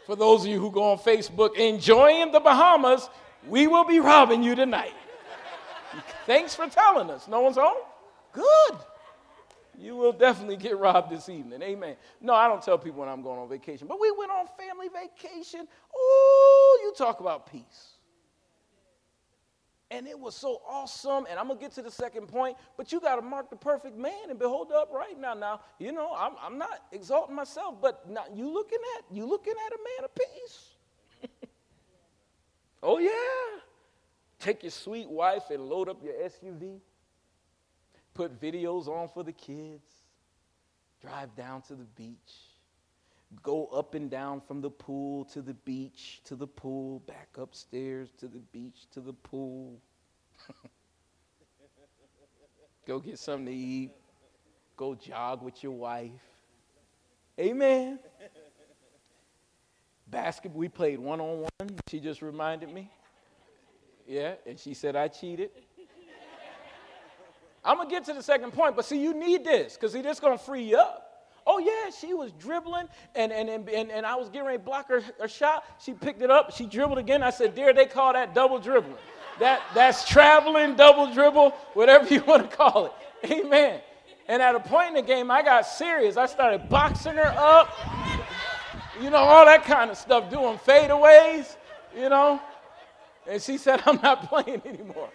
For those of you who go on Facebook enjoying the Bahamas, we will be robbing you tonight. Thanks for telling us. No one's home? Good. You will definitely get robbed this evening. Amen. No, I don't tell people when I'm going on vacation, but we went on family vacation. Oh, you talk about peace. And it was so awesome. And I'm going to get to the second point, but you got to mark the perfect man and behold up right now. Now, you know, I'm, I'm not exalting myself, but not, you looking at you looking at a man of peace. oh, yeah. Take your sweet wife and load up your SUV put videos on for the kids, drive down to the beach, go up and down from the pool to the beach to the pool, back upstairs to the beach to the pool. go get something to eat, go jog with your wife. Amen. Basketball, we played one on one. She just reminded me. Yeah, and she said I cheated. I'm gonna get to the second point, but see, you need this because see, this gonna free you up. Oh yeah, she was dribbling, and and and, and, I was getting ready to block her, her shot. She picked it up, she dribbled again. I said, "Dear, they call that double dribbling. That that's traveling double dribble, whatever you want to call it." Amen. And at a point in the game, I got serious. I started boxing her up, you know, all that kind of stuff, doing fadeaways, you know. And she said, "I'm not playing anymore."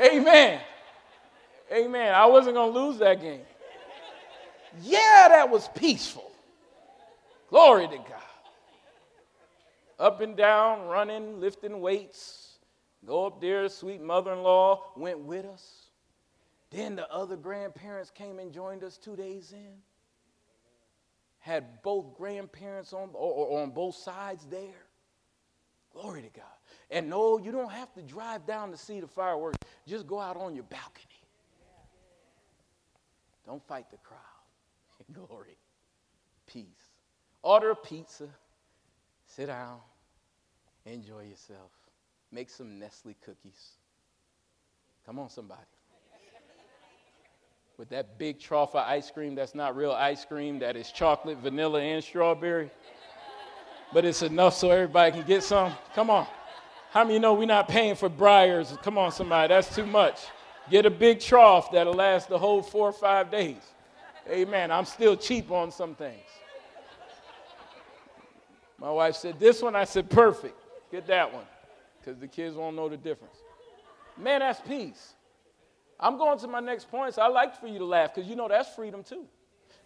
Amen. Amen. I wasn't going to lose that game. Yeah, that was peaceful. Glory to God. Up and down, running, lifting weights. Go up there, sweet mother in law went with us. Then the other grandparents came and joined us two days in. Had both grandparents on, or, or on both sides there. Glory to God. And no, you don't have to drive down to see the fireworks. Just go out on your balcony. Don't fight the crowd. Glory. Peace. Order a pizza. Sit down. Enjoy yourself. Make some Nestle cookies. Come on, somebody. With that big trough of ice cream that's not real ice cream, that is chocolate, vanilla, and strawberry. But it's enough so everybody can get some. Come on. How many know we're not paying for Breyers? Come on, somebody. That's too much. Get a big trough that'll last the whole four or five days. Amen. I'm still cheap on some things. My wife said, This one, I said, perfect. Get that one. Because the kids won't know the difference. Man, that's peace. I'm going to my next point, so I like for you to laugh because you know that's freedom too.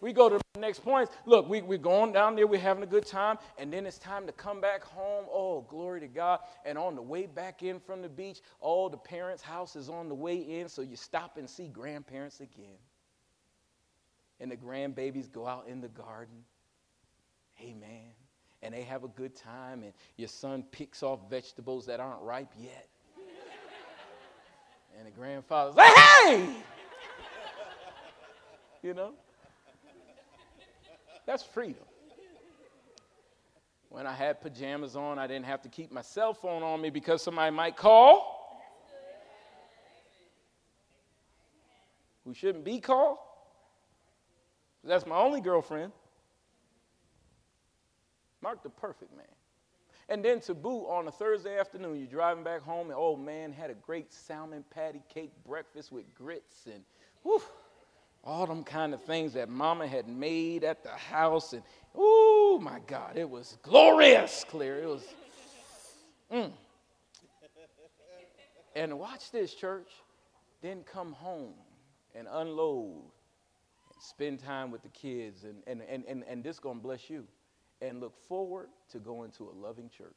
We go to the next point. Look, we, we're going down there, we're having a good time, and then it's time to come back home. Oh, glory to God. And on the way back in from the beach, oh, the parents' house is on the way in, so you stop and see grandparents again. And the grandbabies go out in the garden. Amen. And they have a good time, and your son picks off vegetables that aren't ripe yet. and the grandfather's like, hey! you know? That's freedom. When I had pajamas on, I didn't have to keep my cell phone on me because somebody might call. Who shouldn't be called? That's my only girlfriend. Mark the perfect man. And then to boot, on a Thursday afternoon, you're driving back home, and oh man, had a great salmon patty cake breakfast with grits and whew, all them kind of things that mama had made at the house. And oh my God, it was glorious, clear. It was. Mm. And watch this, church. Then come home and unload spend time with the kids. And, and, and, and, and this going to bless you. And look forward to going to a loving church.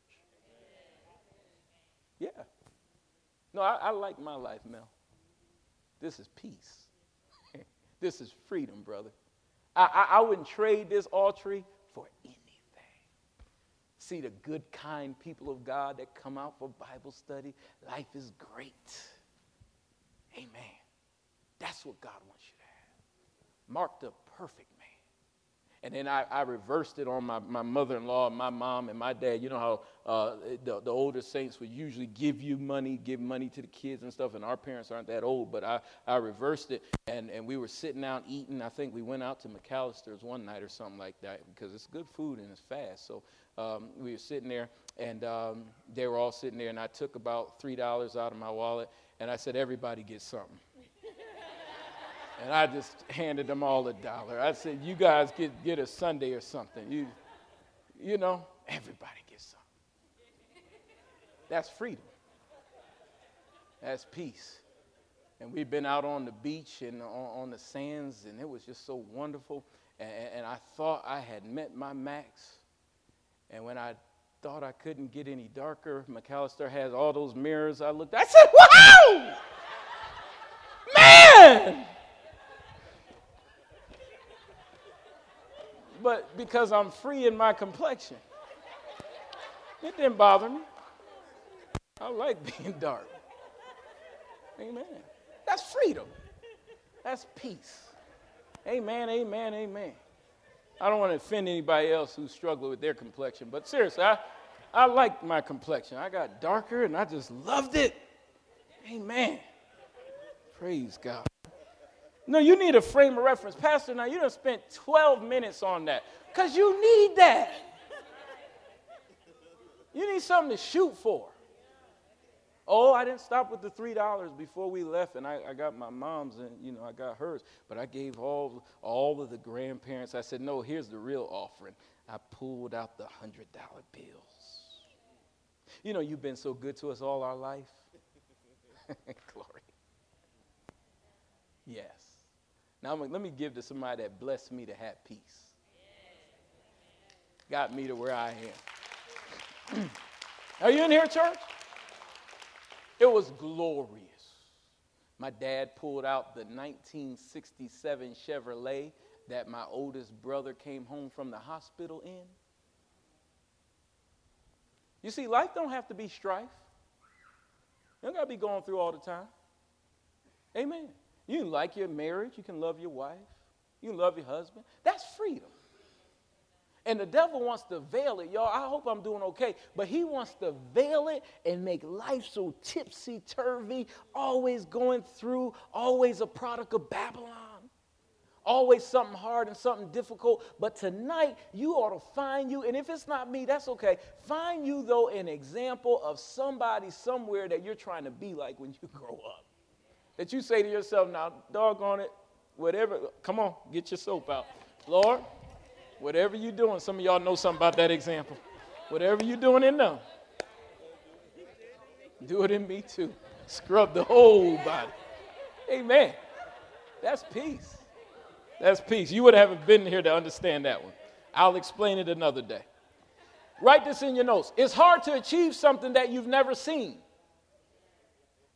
Yeah. No, I, I like my life, Mel. This is peace. this is freedom, brother. I, I, I wouldn't trade this tree for anything. See the good, kind people of God that come out for Bible study. Life is great. Amen. That's what God wants you to have. Mark the perfect man. and then I, I reversed it on my, my mother in law, my mom, and my dad. You know how uh, the, the older saints would usually give you money, give money to the kids and stuff, and our parents aren't that old, but I, I reversed it. And, and we were sitting out eating. I think we went out to McAlister's one night or something like that because it's good food and it's fast. So um, we were sitting there, and um, they were all sitting there, and I took about $3 out of my wallet, and I said, Everybody get something. And I just handed them all a dollar. I said, You guys get, get a sundae or something. You, you know, everybody gets something. That's freedom. That's peace. And we've been out on the beach and on, on the sands, and it was just so wonderful. And, and I thought I had met my max. And when I thought I couldn't get any darker, McAlister has all those mirrors. I looked, I said, Wow! Man! But because I'm free in my complexion. It didn't bother me. I like being dark. Amen. That's freedom. That's peace. Amen, amen, amen. I don't want to offend anybody else who's struggling with their complexion, but seriously, I, I like my complexion. I got darker and I just loved it. Amen. Praise God. No, you need a frame of reference. Pastor, now you done spent 12 minutes on that because you need that. You need something to shoot for. Oh, I didn't stop with the three dollars before we left, and I, I, got my mom's and you know I got hers, but I gave all all of the grandparents. I said, no, here's the real offering. I pulled out the hundred dollar bills. You know, you've been so good to us all our life. Glory. Yes. Now, let me give to somebody that blessed me to have peace. Got me to where I am. Are you in here, church? It was glorious. My dad pulled out the 1967 Chevrolet that my oldest brother came home from the hospital in. You see, life don't have to be strife. You don't got to be going through all the time. Amen. You can like your marriage, you can love your wife, you can love your husband. That's freedom. And the devil wants to veil it, y'all. I hope I'm doing okay. But he wants to veil it and make life so tipsy turvy, always going through, always a product of Babylon. Always something hard and something difficult. But tonight, you ought to find you, and if it's not me, that's okay. Find you, though, an example of somebody somewhere that you're trying to be like when you grow up that you say to yourself, now, doggone it, whatever, come on, get your soap out. Lord, whatever you're doing, some of y'all know something about that example. Whatever you're doing in them, do it in me too. Scrub the whole body. Amen. That's peace. That's peace. You would haven't been here to understand that one. I'll explain it another day. Write this in your notes. It's hard to achieve something that you've never seen.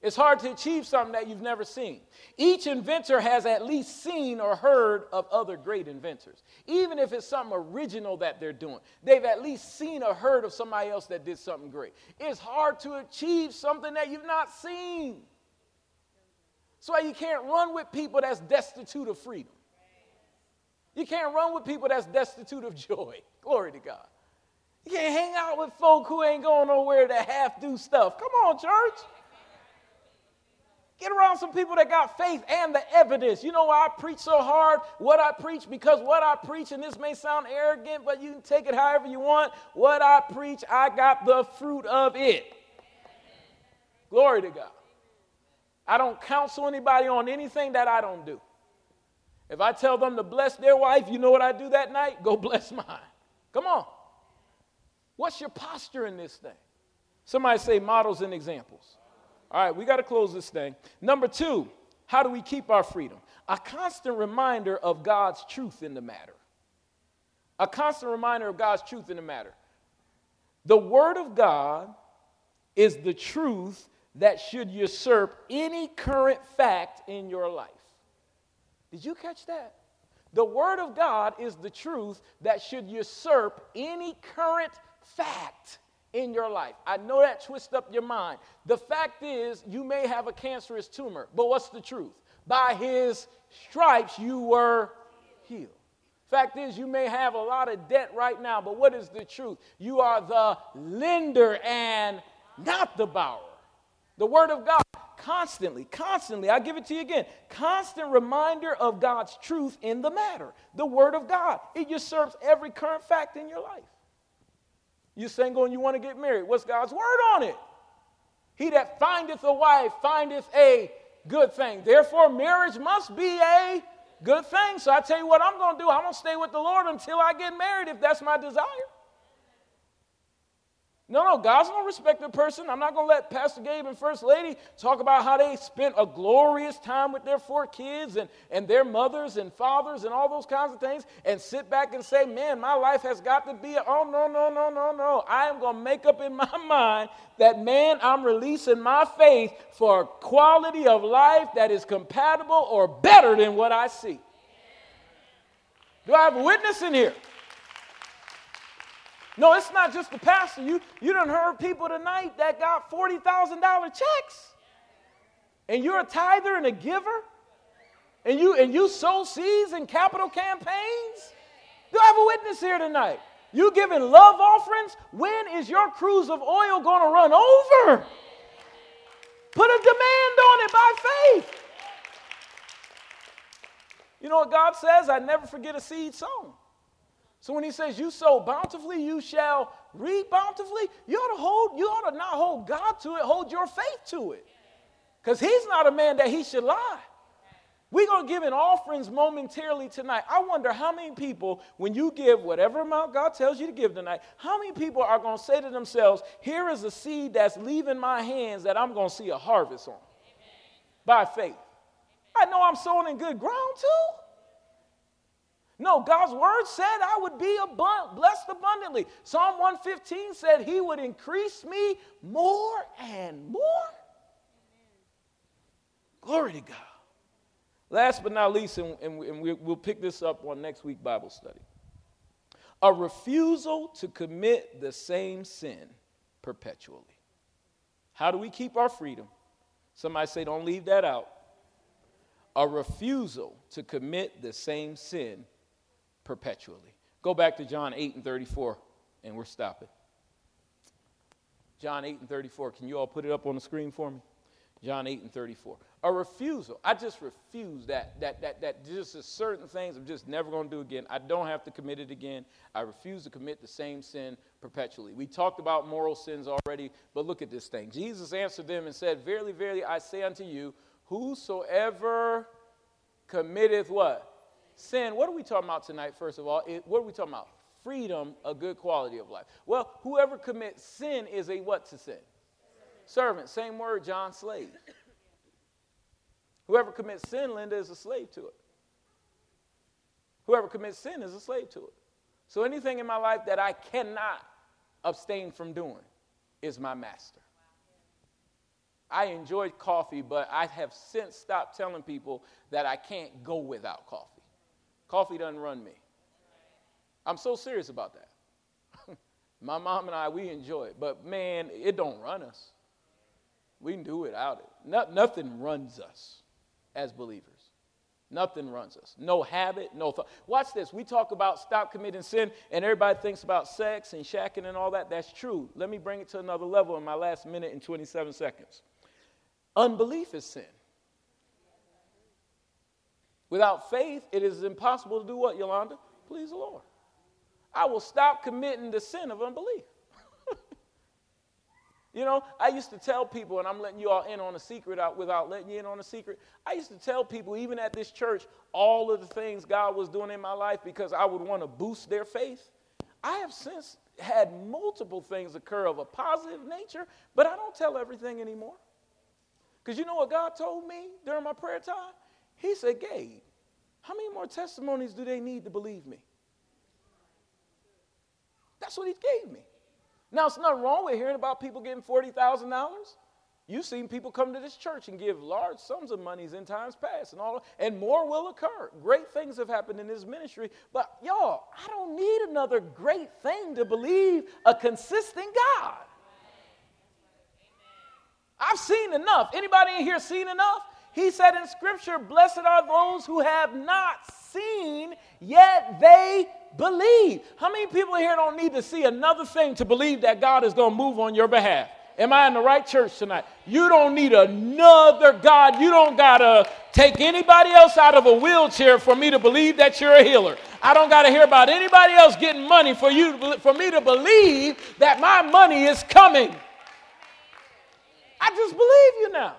It's hard to achieve something that you've never seen. Each inventor has at least seen or heard of other great inventors. Even if it's something original that they're doing, they've at least seen or heard of somebody else that did something great. It's hard to achieve something that you've not seen. That's why you can't run with people that's destitute of freedom. You can't run with people that's destitute of joy. Glory to God. You can't hang out with folk who ain't going nowhere to half do stuff. Come on, church. Get around some people that got faith and the evidence. You know why I preach so hard? What I preach, because what I preach, and this may sound arrogant, but you can take it however you want. What I preach, I got the fruit of it. Glory to God. I don't counsel anybody on anything that I don't do. If I tell them to bless their wife, you know what I do that night? Go bless mine. Come on. What's your posture in this thing? Somebody say models and examples. All right, we got to close this thing. Number two, how do we keep our freedom? A constant reminder of God's truth in the matter. A constant reminder of God's truth in the matter. The Word of God is the truth that should usurp any current fact in your life. Did you catch that? The Word of God is the truth that should usurp any current fact in your life. I know that twists up your mind. The fact is, you may have a cancerous tumor, but what's the truth? By his stripes, you were healed. Fact is, you may have a lot of debt right now, but what is the truth? You are the lender and not the borrower. The Word of God, constantly, constantly, I give it to you again, constant reminder of God's truth in the matter. The Word of God, it usurps every current fact in your life. You're single and you want to get married. What's God's word on it? He that findeth a wife findeth a good thing. Therefore, marriage must be a good thing. So I tell you what I'm going to do. I'm going to stay with the Lord until I get married if that's my desire. No, no, God's no respected person. I'm not going to let Pastor Gabe and First Lady talk about how they spent a glorious time with their four kids and, and their mothers and fathers and all those kinds of things and sit back and say, man, my life has got to be, a, oh, no, no, no, no, no. I am going to make up in my mind that, man, I'm releasing my faith for a quality of life that is compatible or better than what I see. Do I have a witness in here? No, it's not just the pastor. You, you done heard people tonight that got $40,000 checks. And you're a tither and a giver. And you, and you sow seeds in capital campaigns. Do I have a witness here tonight? You giving love offerings? When is your cruse of oil going to run over? Put a demand on it by faith. You know what God says? I never forget a seed sown. So when he says you sow bountifully, you shall reap bountifully, you ought to hold, you ought to not hold God to it, hold your faith to it. Because he's not a man that he should lie. We're going to give an offerings momentarily tonight. I wonder how many people, when you give whatever amount God tells you to give tonight, how many people are going to say to themselves, Here is a seed that's leaving my hands that I'm going to see a harvest on by faith? I know I'm sowing in good ground too. No, God's word said I would be abund- blessed abundantly. Psalm 115 said he would increase me more and more. Glory to God. Last but not least, and, and, and we'll pick this up on next week Bible study. A refusal to commit the same sin perpetually. How do we keep our freedom? Somebody say, don't leave that out. A refusal to commit the same sin perpetually. Go back to John 8 and 34, and we're stopping. John 8 and 34. Can you all put it up on the screen for me? John 8 and 34. A refusal. I just refuse that. That that that just certain things I'm just never going to do again. I don't have to commit it again. I refuse to commit the same sin perpetually. We talked about moral sins already, but look at this thing. Jesus answered them and said, Verily, verily, I say unto you, whosoever committeth what? Sin, what are we talking about tonight, first of all? It, what are we talking about? Freedom, a good quality of life. Well, whoever commits sin is a what to sin? Servant. Same word, John, slave. Whoever commits sin, Linda, is a slave to it. Whoever commits sin is a slave to it. So anything in my life that I cannot abstain from doing is my master. I enjoy coffee, but I have since stopped telling people that I can't go without coffee. Coffee doesn't run me. I'm so serious about that. My mom and I, we enjoy it, but man, it don't run us. We can do without it. No, nothing runs us as believers. Nothing runs us. No habit, no thought. Watch this. We talk about stop committing sin, and everybody thinks about sex and shacking and all that. That's true. Let me bring it to another level in my last minute and 27 seconds. Unbelief is sin. Without faith, it is impossible to do what, Yolanda? Please the Lord. I will stop committing the sin of unbelief. you know, I used to tell people, and I'm letting you all in on a secret out without letting you in on a secret. I used to tell people, even at this church, all of the things God was doing in my life because I would want to boost their faith. I have since had multiple things occur of a positive nature, but I don't tell everything anymore. Because you know what God told me during my prayer time? He said, Gabe, how many more testimonies do they need to believe me? That's what he gave me. Now, it's nothing wrong with hearing about people getting $40,000. You've seen people come to this church and give large sums of monies in times past, and all, and more will occur. Great things have happened in this ministry, but y'all, I don't need another great thing to believe a consistent God. I've seen enough. Anybody in here seen enough? He said in Scripture, Blessed are those who have not seen, yet they believe. How many people here don't need to see another thing to believe that God is going to move on your behalf? Am I in the right church tonight? You don't need another God. You don't got to take anybody else out of a wheelchair for me to believe that you're a healer. I don't got to hear about anybody else getting money for you for me to believe that my money is coming. I just believe you now.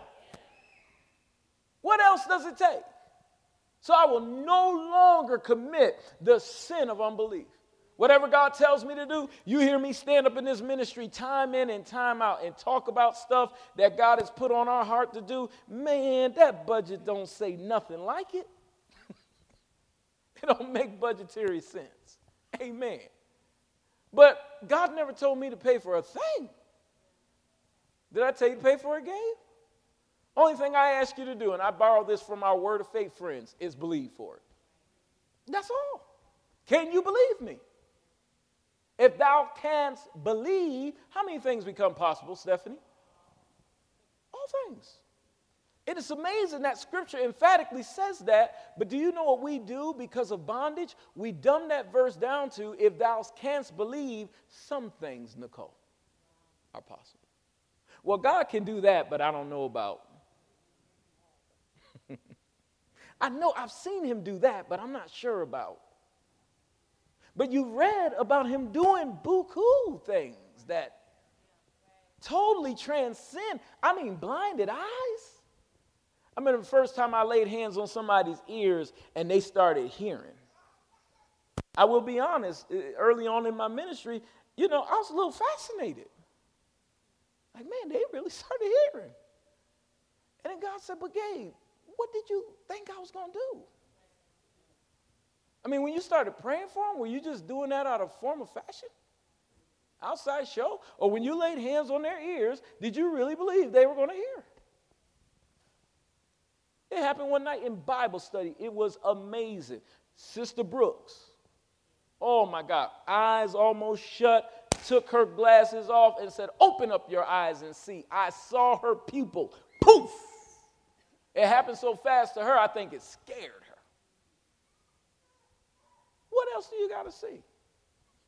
What else does it take? So I will no longer commit the sin of unbelief. Whatever God tells me to do, you hear me stand up in this ministry time in and time out and talk about stuff that God has put on our heart to do. Man, that budget don't say nothing like it. it don't make budgetary sense. Amen. But God never told me to pay for a thing. Did I tell you to pay for a Gabe? Only thing I ask you to do, and I borrow this from our Word of Faith friends, is believe for it. That's all. Can you believe me? If thou canst believe, how many things become possible, Stephanie? All things. It is amazing that scripture emphatically says that, but do you know what we do because of bondage? We dumb that verse down to if thou canst believe, some things, Nicole, are possible. Well, God can do that, but I don't know about I know I've seen him do that, but I'm not sure about. But you read about him doing buku things that totally transcend. I mean, blinded eyes. I remember the first time I laid hands on somebody's ears and they started hearing. I will be honest, eh, early on in my ministry, you know, I was a little fascinated. Like, man, they really started hearing. And then God said, But Gabe, what did you think I was going to do? I mean, when you started praying for them, were you just doing that out of form of fashion? Outside show? Or when you laid hands on their ears, did you really believe they were going to hear? It happened one night in Bible study. It was amazing. Sister Brooks, oh my God, eyes almost shut, took her glasses off and said, Open up your eyes and see. I saw her pupil, poof, it happened so fast to her, I think it scared her. What else do you got to see?